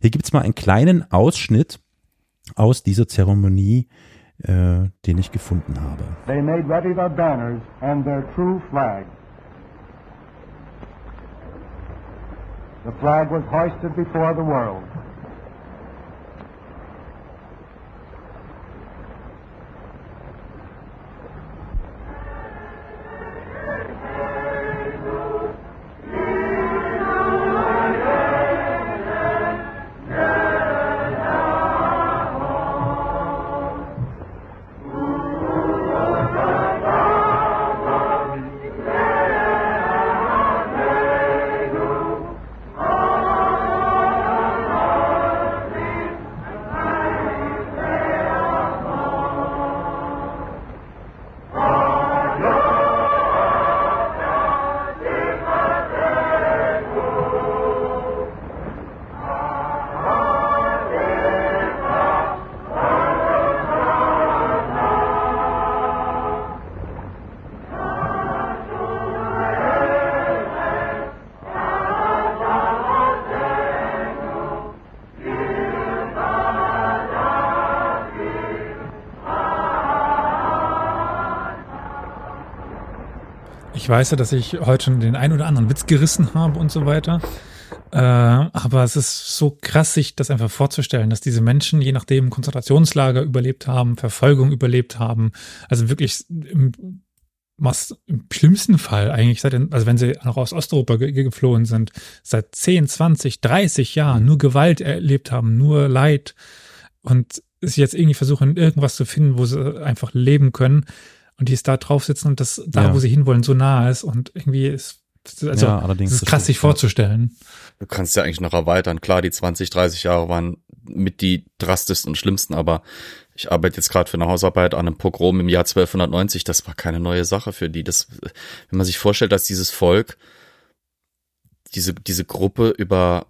Hier gibt's mal einen kleinen Ausschnitt aus dieser Zeremonie, äh, den ich gefunden habe. They made ready their banners and their true flag. The flag was hoisted before the world. Ich weiß ja, dass ich heute schon den ein oder anderen Witz gerissen habe und so weiter. Äh, aber es ist so krass, sich das einfach vorzustellen, dass diese Menschen, je nachdem, Konzentrationslager überlebt haben, Verfolgung überlebt haben, also wirklich im, was im schlimmsten Fall eigentlich seit, also wenn sie noch aus Osteuropa ge geflohen sind, seit 10, 20, 30 Jahren nur Gewalt erlebt haben, nur Leid und sich jetzt irgendwie versuchen, irgendwas zu finden, wo sie einfach leben können und die ist da drauf sitzen und das da, Ja. wo sie hinwollen, so nah ist und irgendwie ist, also, Ja, allerdings, es ist das krass, sich vorzustellen. Du kannst ja eigentlich noch erweitern. Klar, die 20, 30 Jahre waren mit die drastischsten und schlimmsten, aber ich arbeite jetzt gerade für eine Hausarbeit an einem Pogrom im Jahr 1290. Das war keine neue Sache für die. Das, wenn man sich vorstellt, dass dieses Volk, diese, diese Gruppe über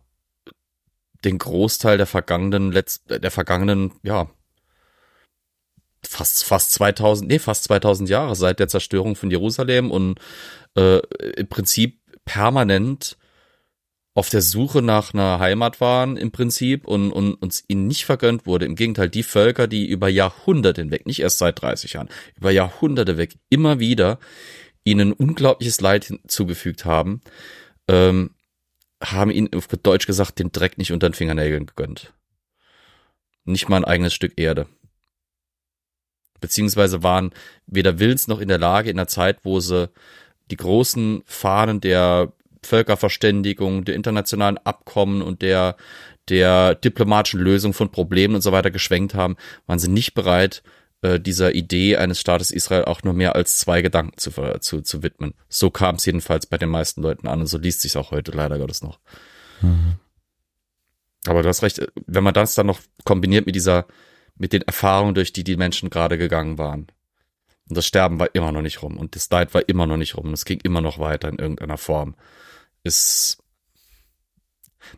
den Großteil der vergangenen, Letz der vergangenen, ja, fast, fast 2000, nee, fast 2000 Jahre seit der Zerstörung von Jerusalem und äh, im Prinzip permanent auf der Suche nach einer Heimat waren im Prinzip und, und uns ihnen nicht vergönnt wurde. Im Gegenteil, die Völker, die über Jahrhunderte hinweg, nicht erst seit 30 Jahren, über Jahrhunderte weg immer wieder ihnen unglaubliches Leid hin- zugefügt haben, ähm, haben ihnen auf Deutsch gesagt den Dreck nicht unter den Fingernägeln gegönnt. Nicht mal ein eigenes Stück Erde. Beziehungsweise waren weder willens noch in der Lage in der Zeit, wo sie die großen Fahnen der Völkerverständigung, der internationalen Abkommen und der der diplomatischen Lösung von Problemen und so weiter geschwenkt haben, waren sie nicht bereit, äh, dieser Idee eines Staates Israel auch nur mehr als zwei Gedanken zu, zu, zu widmen. So kam es jedenfalls bei den meisten Leuten an und so liest sich auch heute leider Gottes noch. Mhm. Aber du hast recht, wenn man das dann noch kombiniert mit dieser, mit den Erfahrungen, durch die die Menschen gerade gegangen waren. Und das Sterben war immer noch nicht rum und das Leid war immer noch nicht rum und es ging immer noch weiter in irgendeiner Form. Ist,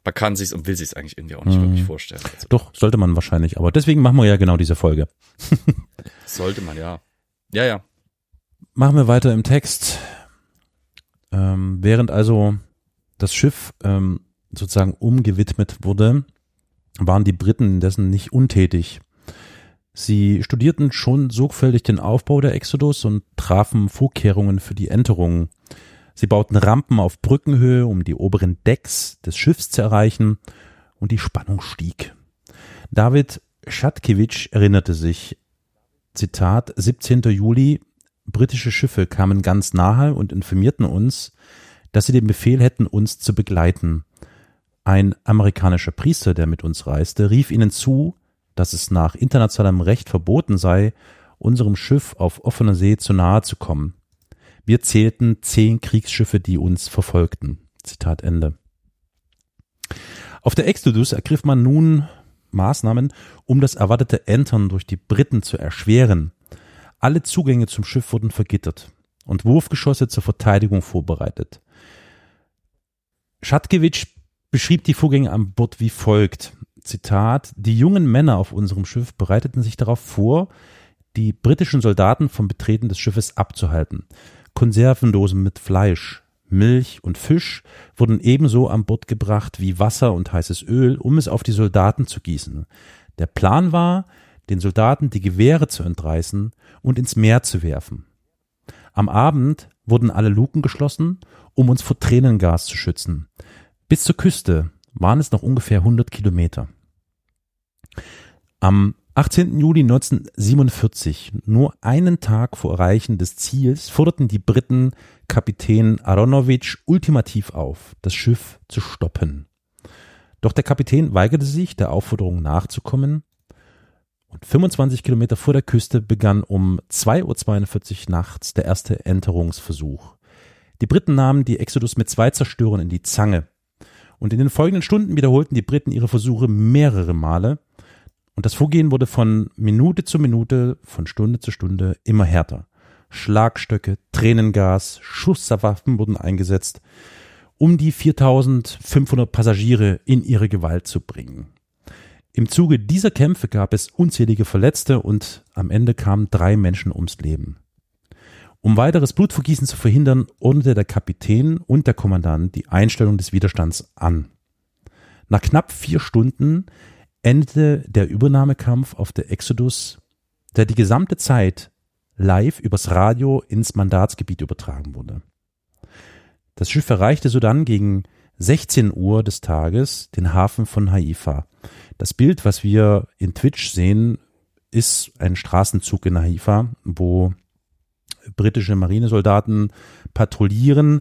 man kann sich's und will sich's eigentlich irgendwie auch nicht mhm. wirklich vorstellen. Also, Doch, sollte man wahrscheinlich, aber deswegen machen wir ja genau diese Folge. sollte man, ja. Ja, ja. Machen wir weiter im Text. Ähm, während also das Schiff ähm, sozusagen umgewidmet wurde, waren die Briten indessen nicht untätig. Sie studierten schon sorgfältig den Aufbau der Exodus und trafen Vorkehrungen für die Enterung. Sie bauten Rampen auf Brückenhöhe, um die oberen Decks des Schiffs zu erreichen, und die Spannung stieg. David Schatkewitsch erinnerte sich, Zitat, 17. Juli, britische Schiffe kamen ganz nahe und informierten uns, dass sie den Befehl hätten, uns zu begleiten. Ein amerikanischer Priester, der mit uns reiste, rief ihnen zu, dass es nach internationalem Recht verboten sei, unserem Schiff auf offener See zu nahe zu kommen. Wir zählten zehn Kriegsschiffe, die uns verfolgten. Zitat Ende. Auf der Exodus ergriff man nun Maßnahmen, um das erwartete Entern durch die Briten zu erschweren. Alle Zugänge zum Schiff wurden vergittert und Wurfgeschosse zur Verteidigung vorbereitet. Schatkewitsch beschrieb die Vorgänge an Bord wie folgt. Zitat, die jungen Männer auf unserem Schiff bereiteten sich darauf vor, die britischen Soldaten vom Betreten des Schiffes abzuhalten. Konservendosen mit Fleisch, Milch und Fisch wurden ebenso an Bord gebracht wie Wasser und heißes Öl, um es auf die Soldaten zu gießen. Der Plan war, den Soldaten die Gewehre zu entreißen und ins Meer zu werfen. Am Abend wurden alle Luken geschlossen, um uns vor Tränengas zu schützen. Bis zur Küste waren es noch ungefähr 100 Kilometer. Am 18. Juli 1947, nur einen Tag vor Erreichen des Ziels, forderten die Briten Kapitän Aronovich ultimativ auf, das Schiff zu stoppen. Doch der Kapitän weigerte sich, der Aufforderung nachzukommen und 25 Kilometer vor der Küste begann um 2.42 Uhr nachts der erste Enterungsversuch. Die Briten nahmen die Exodus mit zwei Zerstörern in die Zange. Und in den folgenden Stunden wiederholten die Briten ihre Versuche mehrere Male, und das Vorgehen wurde von Minute zu Minute, von Stunde zu Stunde immer härter. Schlagstöcke, Tränengas, Schusswaffen wurden eingesetzt, um die 4500 Passagiere in ihre Gewalt zu bringen. Im Zuge dieser Kämpfe gab es unzählige Verletzte und am Ende kamen drei Menschen ums Leben. Um weiteres Blutvergießen zu verhindern, ordnete der Kapitän und der Kommandant die Einstellung des Widerstands an. Nach knapp vier Stunden endete der Übernahmekampf auf der Exodus, der die gesamte Zeit live übers Radio ins Mandatsgebiet übertragen wurde. Das Schiff erreichte sodann gegen 16 Uhr des Tages den Hafen von Haifa. Das Bild, was wir in Twitch sehen, ist ein Straßenzug in Haifa, wo britische Marinesoldaten patrouillieren,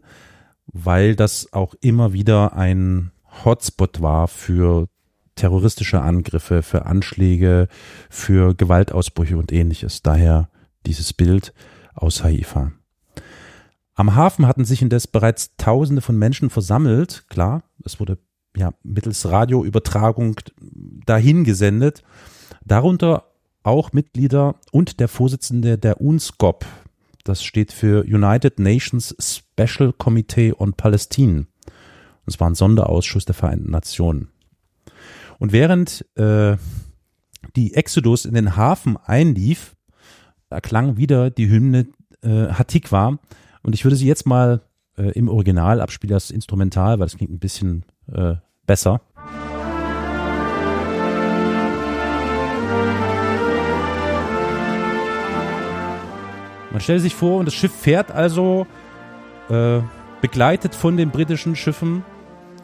weil das auch immer wieder ein Hotspot war für terroristische Angriffe, für Anschläge, für Gewaltausbrüche und ähnliches. Daher dieses Bild aus Haifa. Am Hafen hatten sich indes bereits Tausende von Menschen versammelt. Klar, es wurde ja mittels Radioübertragung dahin gesendet. Darunter auch Mitglieder und der Vorsitzende der UNSCOP. Das steht für United Nations Special Committee on Palestine. Das war ein Sonderausschuss der Vereinten Nationen. Und während äh, die Exodus in den Hafen einlief, erklang wieder die Hymne äh, Hatikwa. Und ich würde sie jetzt mal äh, im Original abspielen, das Instrumental, weil das klingt ein bisschen äh, besser. Man stellt sich vor, und das Schiff fährt also äh, begleitet von den britischen Schiffen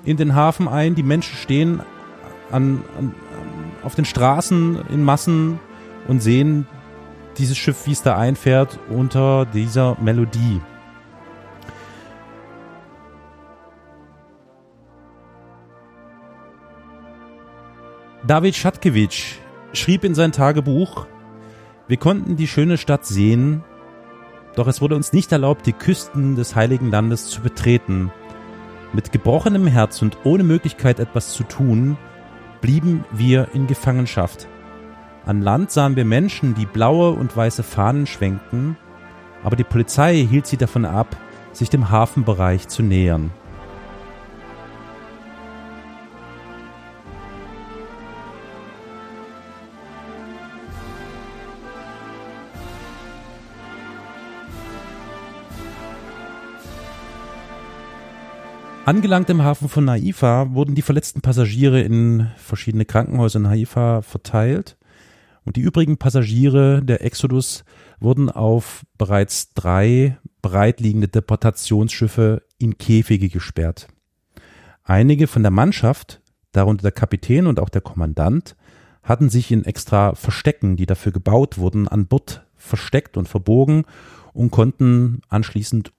in den Hafen ein. Die Menschen stehen an, an, auf den Straßen in Massen und sehen dieses Schiff, wie es da einfährt, unter dieser Melodie. David Schatkewitsch schrieb in sein Tagebuch, wir konnten die schöne Stadt sehen, doch es wurde uns nicht erlaubt, die Küsten des Heiligen Landes zu betreten. Mit gebrochenem Herz und ohne Möglichkeit etwas zu tun, blieben wir in Gefangenschaft. An Land sahen wir Menschen, die blaue und weiße Fahnen schwenkten, aber die Polizei hielt sie davon ab, sich dem Hafenbereich zu nähern. Angelangt im Hafen von Naifa wurden die verletzten Passagiere in verschiedene Krankenhäuser in Haifa verteilt und die übrigen Passagiere der Exodus wurden auf bereits drei bereitliegende Deportationsschiffe in Käfige gesperrt. Einige von der Mannschaft, darunter der Kapitän und auch der Kommandant, hatten sich in extra Verstecken, die dafür gebaut wurden, an Bord versteckt und verbogen und konnten anschließend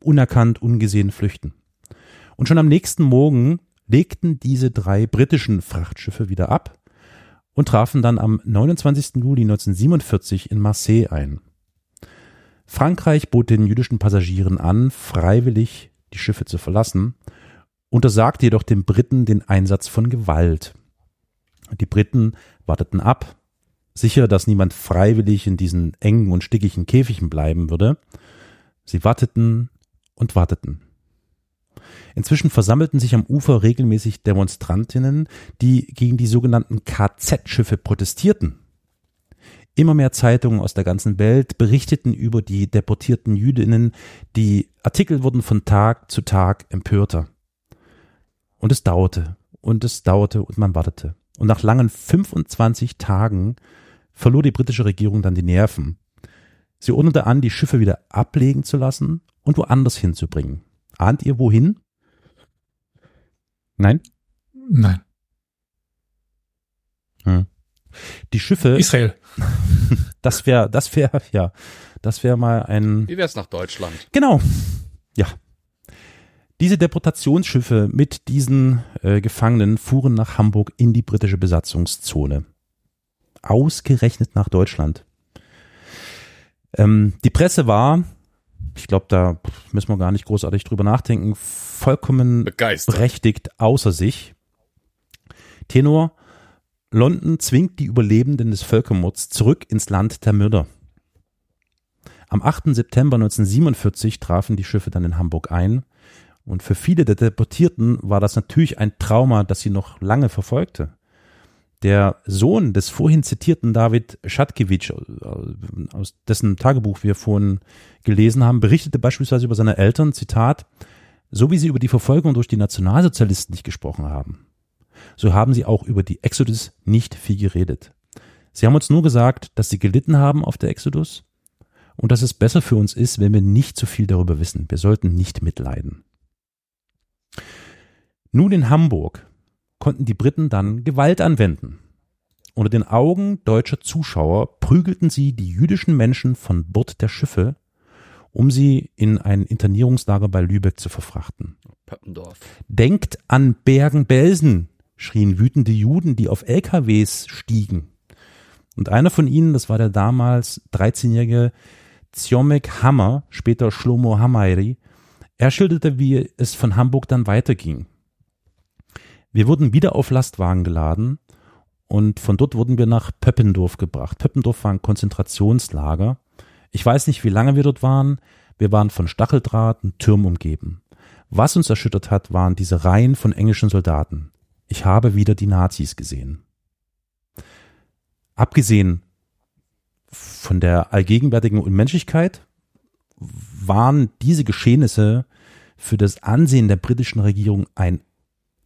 unerkannt, ungesehen flüchten. Und schon am nächsten Morgen legten diese drei britischen Frachtschiffe wieder ab und trafen dann am 29. Juli 1947 in Marseille ein. Frankreich bot den jüdischen Passagieren an, freiwillig die Schiffe zu verlassen, untersagte jedoch den Briten den Einsatz von Gewalt. Die Briten warteten ab, sicher, dass niemand freiwillig in diesen engen und stickigen Käfigen bleiben würde. Sie warteten und warteten. Inzwischen versammelten sich am Ufer regelmäßig Demonstrantinnen, die gegen die sogenannten KZ-Schiffe protestierten. Immer mehr Zeitungen aus der ganzen Welt berichteten über die deportierten Jüdinnen, die Artikel wurden von Tag zu Tag empörter. Und es dauerte, und es dauerte, und man wartete. Und nach langen 25 Tagen verlor die britische Regierung dann die Nerven. Sie ordnete an, die Schiffe wieder ablegen zu lassen und woanders hinzubringen. Ahnt ihr wohin? Nein? Nein. Hm. Die Schiffe. Israel. Das wäre, das wäre, ja, das wäre mal ein. Wie wär's nach Deutschland? Genau. Ja. Diese Deportationsschiffe mit diesen äh, Gefangenen fuhren nach Hamburg in die britische Besatzungszone. Ausgerechnet nach Deutschland. Ähm, die Presse war, ich glaube, da müssen wir gar nicht großartig drüber nachdenken, vollkommen Begeistert. berechtigt außer sich. Tenor, London zwingt die Überlebenden des Völkermords zurück ins Land der Mörder. Am 8. September 1947 trafen die Schiffe dann in Hamburg ein und für viele der Deportierten war das natürlich ein Trauma, das sie noch lange verfolgte. Der Sohn des vorhin zitierten David Schatkewitsch, äh, aus dessen Tagebuch wir vorhin gelesen haben, berichtete beispielsweise über seine Eltern, Zitat, so wie sie über die Verfolgung durch die Nationalsozialisten nicht gesprochen haben, so haben sie auch über die Exodus nicht viel geredet. Sie haben uns nur gesagt, dass sie gelitten haben auf der Exodus und dass es besser für uns ist, wenn wir nicht zu viel darüber wissen. Wir sollten nicht mitleiden. Nun in Hamburg konnten die Briten dann Gewalt anwenden. Unter den Augen deutscher Zuschauer prügelten sie die jüdischen Menschen von Bord der Schiffe, um sie in ein Internierungslager bei Lübeck zu verfrachten. Pöppendorf. Denkt an Bergen-Belsen, schrien wütende Juden, die auf LKWs stiegen. Und einer von ihnen, das war der damals 13-jährige Ziomek Hammer, später Shlomo Hamairi, er schilderte, wie es von Hamburg dann weiterging. Wir wurden wieder auf Lastwagen geladen und von dort wurden wir nach Pöppendorf gebracht. Pöppendorf war ein Konzentrationslager. Ich weiß nicht, wie lange wir dort waren. Wir waren von Stacheldraht und Türmen umgeben. Was uns erschüttert hat, waren diese Reihen von englischen Soldaten. Ich habe wieder die Nazis gesehen. Abgesehen von der allgegenwärtigen Unmenschlichkeit waren diese Geschehnisse für das Ansehen der britischen Regierung ein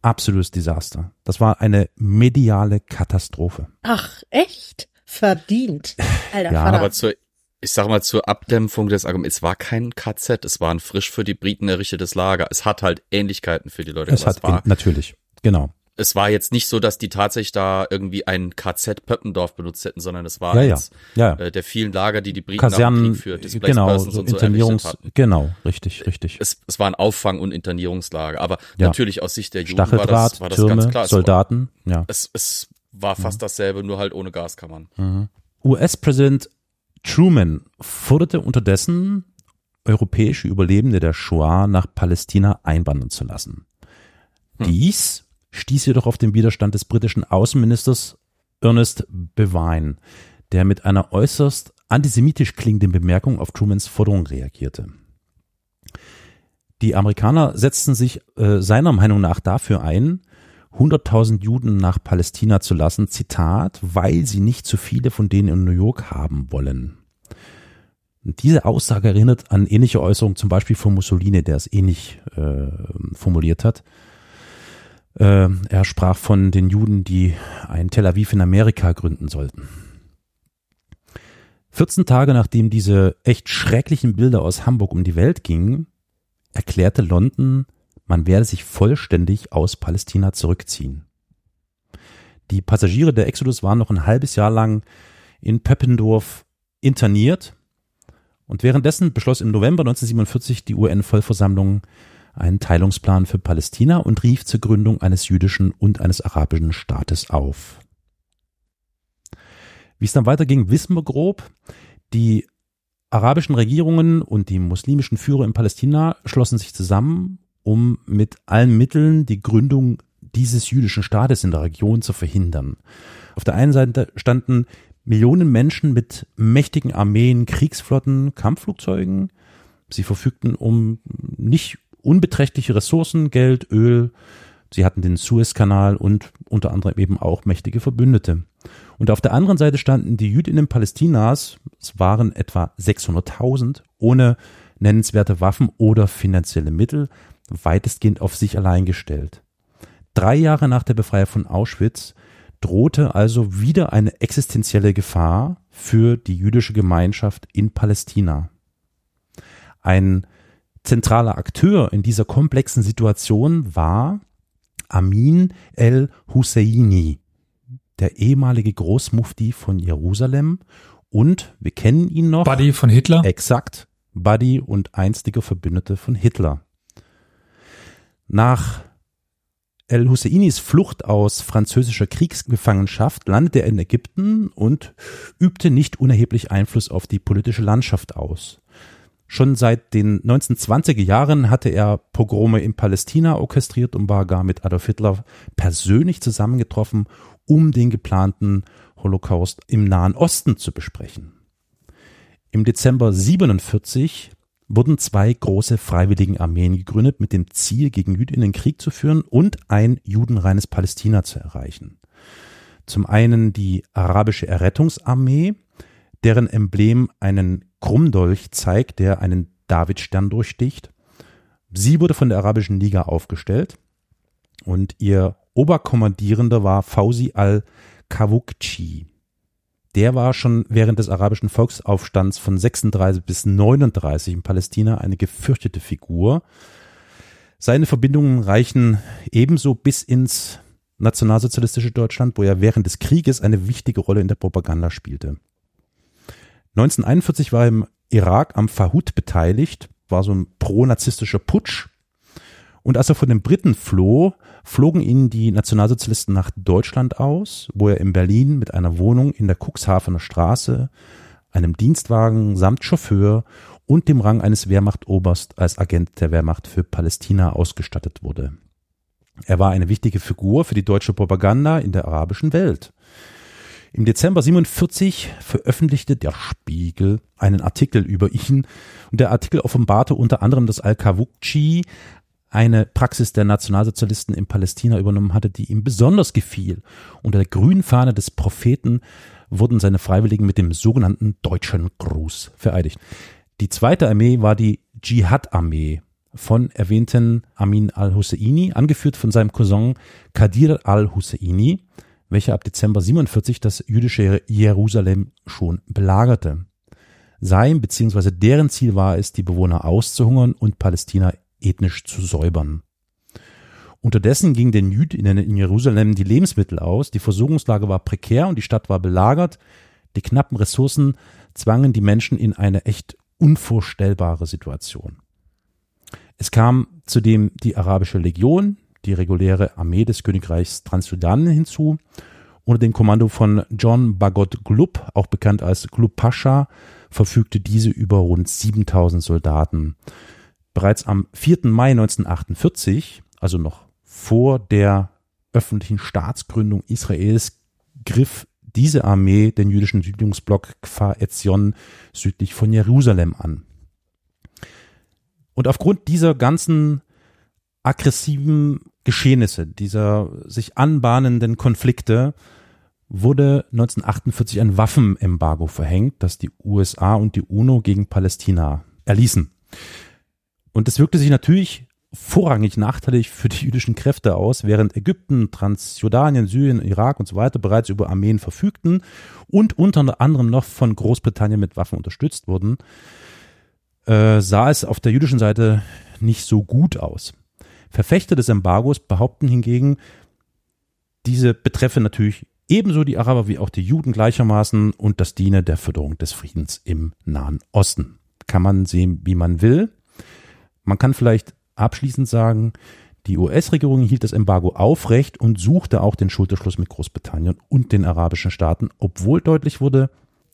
absolutes Desaster. Das war eine mediale Katastrophe. Ach, echt? Verdient. Alter, Ja, Vater. Aber zur, ich sag mal, zur Abdämpfung des Arguments, es war kein KZ, es war ein frisch für die Briten errichtetes Lager. Es hat halt Ähnlichkeiten für die Leute. Es hat in, natürlich, genau. Es war jetzt nicht so, dass die tatsächlich da irgendwie ein KZ Pöppendorf benutzt hätten, sondern es war Ja, ja. eins, Ja, äh, der vielen Lager, die die Briten nach dem Kasernen, Krieg für Displaced genau, Persons so und so Internierungs, genau, richtig, richtig. Es, es war ein Auffang- und Internierungslager, aber Ja. natürlich aus Sicht der Juden war Stacheldraht, das, war das Türme, ganz klar. Es war- Soldaten, ja. Es, es war fast dasselbe, nur halt ohne Gaskammern. US-Präsident Truman forderte unterdessen, europäische Überlebende der Shoah nach Palästina einwandern zu lassen. Dies stieß jedoch auf den Widerstand des britischen Außenministers Ernest Bevine, der mit einer äußerst antisemitisch klingenden Bemerkung auf Trumans Forderung reagierte. Die Amerikaner setzten sich äh, seiner Meinung nach dafür ein, 100.000 Juden nach Palästina zu lassen, Zitat, weil sie nicht zu viele von denen in New York haben wollen. Diese Aussage erinnert an ähnliche Äußerungen zum Beispiel von Mussolini, der es ähnlich äh, formuliert hat. Äh, er sprach von den Juden, die ein Tel Aviv in Amerika gründen sollten. 14 Tage nachdem diese echt schrecklichen Bilder aus Hamburg um die Welt gingen, erklärte London, man werde sich vollständig aus Palästina zurückziehen. Die Passagiere der Exodus waren noch ein halbes Jahr lang in Pöppendorf interniert und währenddessen beschloss im November 1947 die UN-Vollversammlung einen Teilungsplan für Palästina und rief zur Gründung eines jüdischen und eines arabischen Staates auf. Wie es dann weiterging, wissen wir grob. Die arabischen Regierungen und die muslimischen Führer in Palästina schlossen sich zusammen, um mit allen Mitteln die Gründung dieses jüdischen Staates in der Region zu verhindern. Auf der einen Seite standen Millionen Menschen mit mächtigen Armeen, Kriegsflotten, Kampfflugzeugen. Sie verfügten um nicht unbeträchtliche Ressourcen, Geld, Öl. Sie hatten den Suezkanal und unter anderem eben auch mächtige Verbündete. Und auf der anderen Seite standen die Jüdinnen Palästinas, es waren etwa 600.000, ohne nennenswerte Waffen oder finanzielle Mittel, weitestgehend auf sich allein gestellt. Drei Jahre nach der Befreiung von Auschwitz drohte also wieder eine existenzielle Gefahr für die jüdische Gemeinschaft in Palästina. Ein zentraler Akteur in dieser komplexen Situation war Amin el-Husseini, der ehemalige Großmufti von Jerusalem und wir kennen ihn noch. Buddy von Hitler. Exakt. Buddy und einstiger Verbündete von Hitler. Nach El-Husseinis Flucht aus französischer Kriegsgefangenschaft landete er in Ägypten und übte nicht unerheblich Einfluss auf die politische Landschaft aus. Schon seit den 1920er Jahren hatte er Pogrome in Palästina orchestriert und war gar mit Adolf Hitler persönlich zusammengetroffen, um den geplanten Holocaust im Nahen Osten zu besprechen. Im Dezember 47 wurden zwei große Freiwilligenarmeen gegründet mit dem Ziel, gegen Jüdinnen Krieg zu führen und ein judenreines Palästina zu erreichen. Zum einen die arabische Errettungsarmee, deren Emblem einen Krummdolch zeigt, der einen Davidstern durchsticht. Sie wurde von der Arabischen Liga aufgestellt und ihr Oberkommandierender war Fauzi al-Kawukchi. Der war schon während des arabischen Volksaufstands von 36 bis 39 in Palästina eine gefürchtete Figur. Seine Verbindungen reichen ebenso bis ins nationalsozialistische Deutschland, wo er während des Krieges eine wichtige Rolle in der Propaganda spielte. 1941 war er im Irak am Fahud beteiligt, war so ein pro-nazistischer Putsch. Und als er von den Briten floh, flogen ihn die Nationalsozialisten nach Deutschland aus, wo er in Berlin mit einer Wohnung in der Cuxhavener Straße, einem Dienstwagen samt Chauffeur und dem Rang eines Wehrmachtoberst als Agent der Wehrmacht für Palästina ausgestattet wurde. Er war eine wichtige Figur für die deutsche Propaganda in der arabischen Welt. Im Dezember 47 veröffentlichte der Spiegel einen Artikel über ihn und der Artikel offenbarte unter anderem, dass Al-Kawukchi eine Praxis der Nationalsozialisten in Palästina übernommen hatte, die ihm besonders gefiel. Unter der grünen Fahne des Propheten wurden seine Freiwilligen mit dem sogenannten Deutschen Gruß vereidigt. Die zweite Armee war die Dschihad-Armee von erwähnten Amin al-Husseini, angeführt von seinem Cousin Kadir al-Husseini, welcher ab Dezember 47 das jüdische Jerusalem schon belagerte. Sein bzw. deren Ziel war es, die Bewohner auszuhungern und Palästina ethnisch zu säubern. Unterdessen ging den Jüdinnen in Jerusalem die Lebensmittel aus, die Versorgungslage war prekär und die Stadt war belagert. Die knappen Ressourcen zwangen die Menschen in eine echt unvorstellbare Situation. Es kam zudem die arabische Legion, die reguläre Armee des Königreichs Transsudan hinzu. Unter dem Kommando von John Bagot Glub, auch bekannt als Glub Pascha, verfügte diese über rund 7000 Soldaten. Bereits am 4. Mai 1948, also noch vor der öffentlichen Staatsgründung Israels, griff diese Armee den jüdischen Siedlungsblock Kfar Etzion südlich von Jerusalem an. Und aufgrund dieser ganzen aggressiven Geschehnisse, dieser sich anbahnenden Konflikte, wurde 1948 ein Waffenembargo verhängt, das die USA und die UNO gegen Palästina erließen. Und es wirkte sich natürlich vorrangig nachteilig für die jüdischen Kräfte aus, während Ägypten, Transjordanien, Syrien, Irak und so weiter bereits über Armeen verfügten und unter anderem noch von Großbritannien mit Waffen unterstützt wurden, äh, sah es auf der jüdischen Seite nicht so gut aus. Verfechter des Embargos behaupten hingegen, diese betreffe natürlich ebenso die Araber wie auch die Juden gleichermaßen und das diene der Förderung des Friedens im Nahen Osten. Kann man sehen, wie man will. Man kann vielleicht abschließend sagen, die US-Regierung hielt das Embargo aufrecht und suchte auch den Schulterschluss mit Großbritannien und den arabischen Staaten, obwohl deutlich wurde,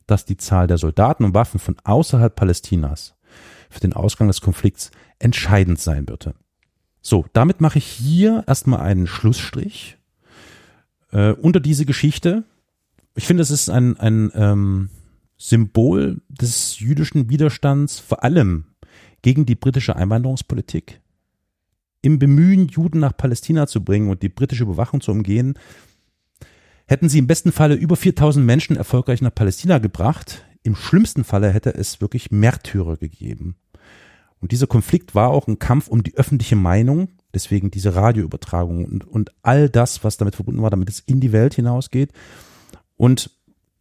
dass die Zahl der Soldaten und Waffen von außerhalb Palästinas für den Ausgang des Konflikts entscheidend sein würde. So, damit mache ich hier erstmal einen Schlussstrich äh, unter diese Geschichte. Ich finde, es ist ein, ein ähm, Symbol des jüdischen Widerstands, vor allem gegen die britische Einwanderungspolitik. Im Bemühen, Juden nach Palästina zu bringen und die britische Überwachung zu umgehen, hätten sie im besten Falle über 4000 Menschen erfolgreich nach Palästina gebracht. Im schlimmsten Falle hätte es wirklich Märtyrer gegeben. Und dieser Konflikt war auch ein Kampf um die öffentliche Meinung, deswegen diese Radioübertragung und, und all das, was damit verbunden war, damit es in die Welt hinausgeht und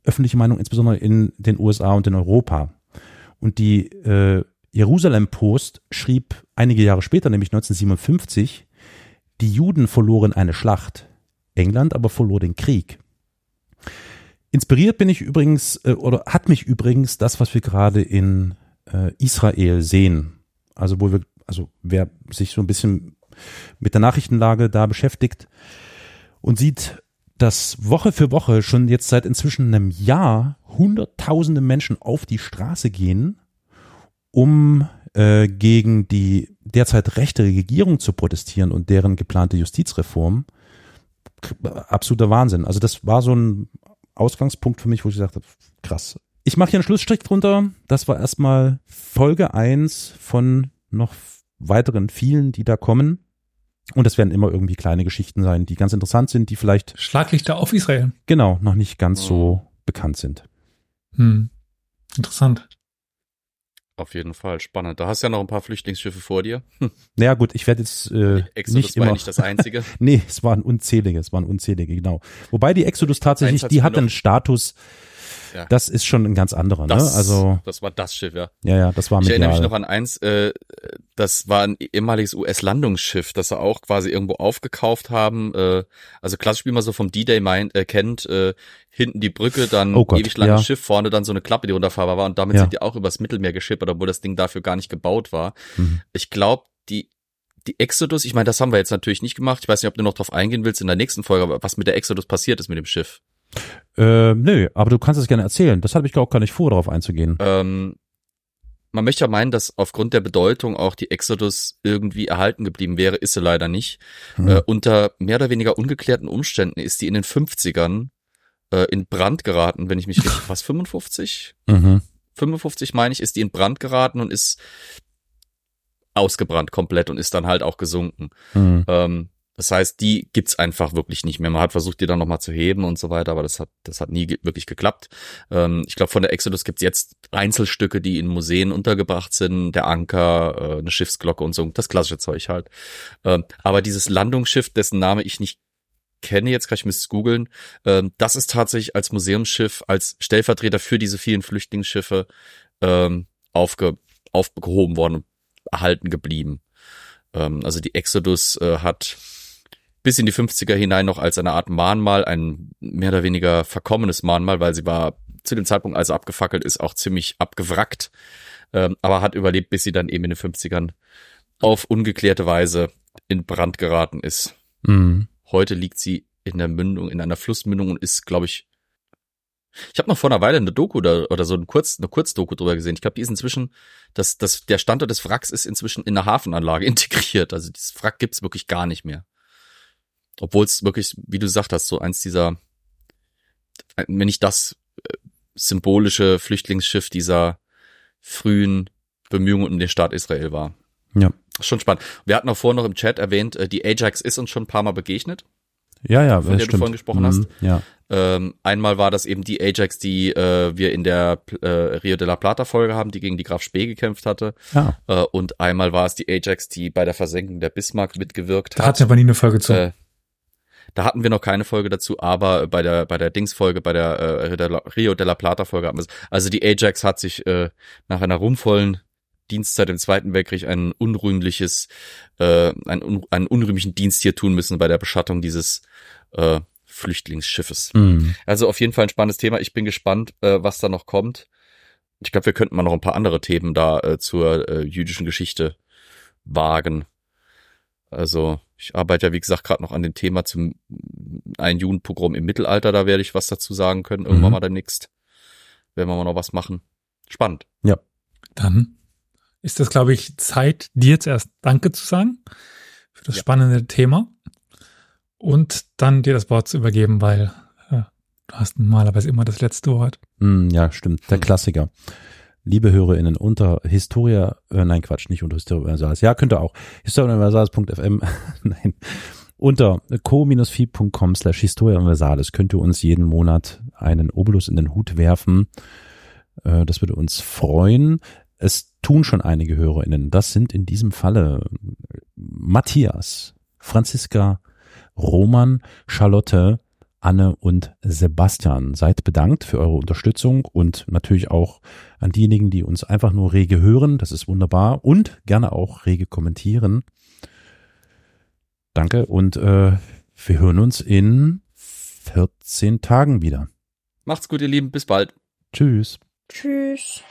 öffentliche Meinung insbesondere in den USA und in Europa. Und die äh, Jerusalem Post schrieb einige Jahre später, nämlich 1957, die Juden verloren eine Schlacht, England aber verlor den Krieg. Inspiriert bin ich übrigens, äh, oder hat mich übrigens das, was wir gerade in äh, Israel sehen, also wo wir, also wer sich so ein bisschen mit der Nachrichtenlage da beschäftigt und sieht, dass Woche für Woche schon jetzt seit inzwischen einem Jahr hunderttausende Menschen auf die Straße gehen, um äh, gegen die derzeit rechte Regierung zu protestieren und deren geplante Justizreform. Absoluter Wahnsinn. Also das war so ein Ausgangspunkt für mich, wo ich gesagt habe, krass, ich mache hier einen Schlussstrich drunter. Das war erstmal Folge eins von noch weiteren vielen, die da kommen. Und es werden immer irgendwie kleine Geschichten sein, die ganz interessant sind, die vielleicht Schlaglichter auf Israel. Genau, noch nicht ganz so bekannt sind. Hm. Interessant. Auf jeden Fall spannend. Da hast du ja noch ein paar Flüchtlingsschiffe vor dir. Naja gut, ich werde jetzt äh, Exodus nicht war immer. ja nicht das einzige. nee, es waren unzählige, es waren unzählige, genau. Wobei die Exodus tatsächlich, die hat einen Status, Ja. das ist schon ein ganz anderer, ne? Das, Also das war das Schiff, ja. ja, ja, das war Ich erinnere mich noch an eins, äh, das war ein ehemaliges US-Landungsschiff, das sie auch quasi irgendwo aufgekauft haben. Äh, also klassisch, wie man so vom D-Day meint, äh, kennt, äh, hinten die Brücke, dann Oh Gott, ewig langes ja. Schiff, vorne dann so eine Klappe, die runterfahrbar war und damit Ja. sind die auch übers Mittelmeer geschippert, obwohl das Ding dafür gar nicht gebaut war. Mhm. Ich glaube, die die Exodus, ich meine, das haben wir jetzt natürlich nicht gemacht. Ich weiß nicht, ob du noch drauf eingehen willst in der nächsten Folge, aber was mit der Exodus passiert ist mit dem Schiff. Äh, nö, aber du kannst es gerne erzählen. Das habe ich auch gar nicht vor, darauf einzugehen. Ähm, man möchte ja meinen, dass aufgrund der Bedeutung auch die Exodus irgendwie erhalten geblieben wäre, ist sie leider nicht. Hm. Äh, unter mehr oder weniger ungeklärten Umständen ist die in den 50ern äh, in Brand geraten, wenn ich mich richtig, was, 55? Mhm. 55 meine ich, ist die in Brand geraten und ist ausgebrannt komplett und ist dann halt auch gesunken. Mhm. Ähm, das heißt, die gibt's einfach wirklich nicht mehr. Man hat versucht, die dann nochmal zu heben und so weiter, aber das hat, das hat nie ge wirklich geklappt. Ähm, ich glaube, von der Exodus gibt's jetzt Einzelstücke, die in Museen untergebracht sind, der Anker, äh, eine Schiffsglocke und so, das klassische Zeug halt. Ähm, aber dieses Landungsschiff, dessen Name ich nicht kenne, jetzt kann ich es googeln, ähm, das ist tatsächlich als Museumsschiff, als Stellvertreter für diese vielen Flüchtlingsschiffe ähm, aufge, aufgehoben worden erhalten geblieben. Ähm, also die Exodus äh, hat bis in die 50er hinein noch als eine Art Mahnmal, ein mehr oder weniger verkommenes Mahnmal, weil sie war zu dem Zeitpunkt, als sie abgefackelt ist, auch ziemlich abgewrackt, ähm, aber hat überlebt, bis sie dann eben in den 50ern auf ungeklärte Weise in Brand geraten ist. Mhm. Heute liegt sie in der Mündung, in einer Flussmündung und ist, glaube ich, ich habe noch vor einer Weile eine Doku oder, oder so ein Kurz, eine Kurzdoku drüber gesehen. Ich glaube, die ist inzwischen, das, das, der Standort des Wracks ist inzwischen in der Hafenanlage integriert. Also dieses Wrack gibt's wirklich gar nicht mehr. Obwohl es wirklich, wie du gesagt hast, so eins dieser, wenn nicht das äh, symbolische Flüchtlingsschiff dieser frühen Bemühungen um den Staat Israel war. Ja. Schon spannend. Wir hatten auch vorhin noch im Chat erwähnt, äh, die Ajax ist uns schon ein paar Mal begegnet. Ja, ja, Von der du stimmt. vorhin gesprochen hast. Mhm, Ja. Ähm, einmal war das eben die Ajax, die äh, wir in der äh, Rio de la Plata Folge haben, die gegen die Graf Spee gekämpft hatte. Ja. Äh, und einmal war es die Ajax, die bei der Versenkung der Bismarck mitgewirkt Da hat. wir aber nie eine Folge zu. Da hatten wir noch keine Folge dazu, aber bei der bei der Dings-Folge, bei der äh, Rio de la- Rio de la Plata-Folge hatten wir es. Also die Ajax hat sich äh, nach einer ruhmvollen Dienstzeit im Zweiten Weltkrieg ein unrühmliches, äh, einen, einen unrühmlichen Dienst hier tun müssen bei der Beschattung dieses äh, Flüchtlingsschiffes. Mhm. Also auf jeden Fall ein spannendes Thema. Ich bin gespannt, äh, was da noch kommt. Ich glaube, wir könnten mal noch ein paar andere Themen da äh, zur äh, jüdischen Geschichte wagen. Also ich arbeite ja, wie gesagt, gerade noch an dem Thema zum ein Judenpogrom im Mittelalter. Da werde ich was dazu sagen können. Irgendwann Mhm. mal demnächst werden wir mal noch was machen. Spannend. Dann ist das, glaube ich, Zeit, dir zuerst Danke zu sagen für das Ja. spannende Thema und dann dir das Wort zu übergeben, weil äh, du hast normalerweise immer das letzte Wort. Mm, Ja, stimmt. Der Hm. Klassiker. Liebe HörerInnen, unter Historia, äh, nein, Quatsch, nicht unter Historia Universalis. Ja, könnt ihr auch. historiauniversalis.fm, nein. Unter co-fi.com slash Historia Universalis könnt ihr uns jeden Monat einen Obolus in den Hut werfen. Äh, Das würde uns freuen. Es tun schon einige HörerInnen. Das sind in diesem Falle Matthias, Franziska, Roman, Charlotte, Anne und Sebastian. Seid bedankt für eure Unterstützung und natürlich auch an diejenigen, die uns einfach nur rege hören. Das ist wunderbar und gerne auch rege kommentieren. Danke und äh, wir hören uns in 14 Tagen wieder. Macht's gut, ihr Lieben. Bis bald. Tschüss. Tschüss.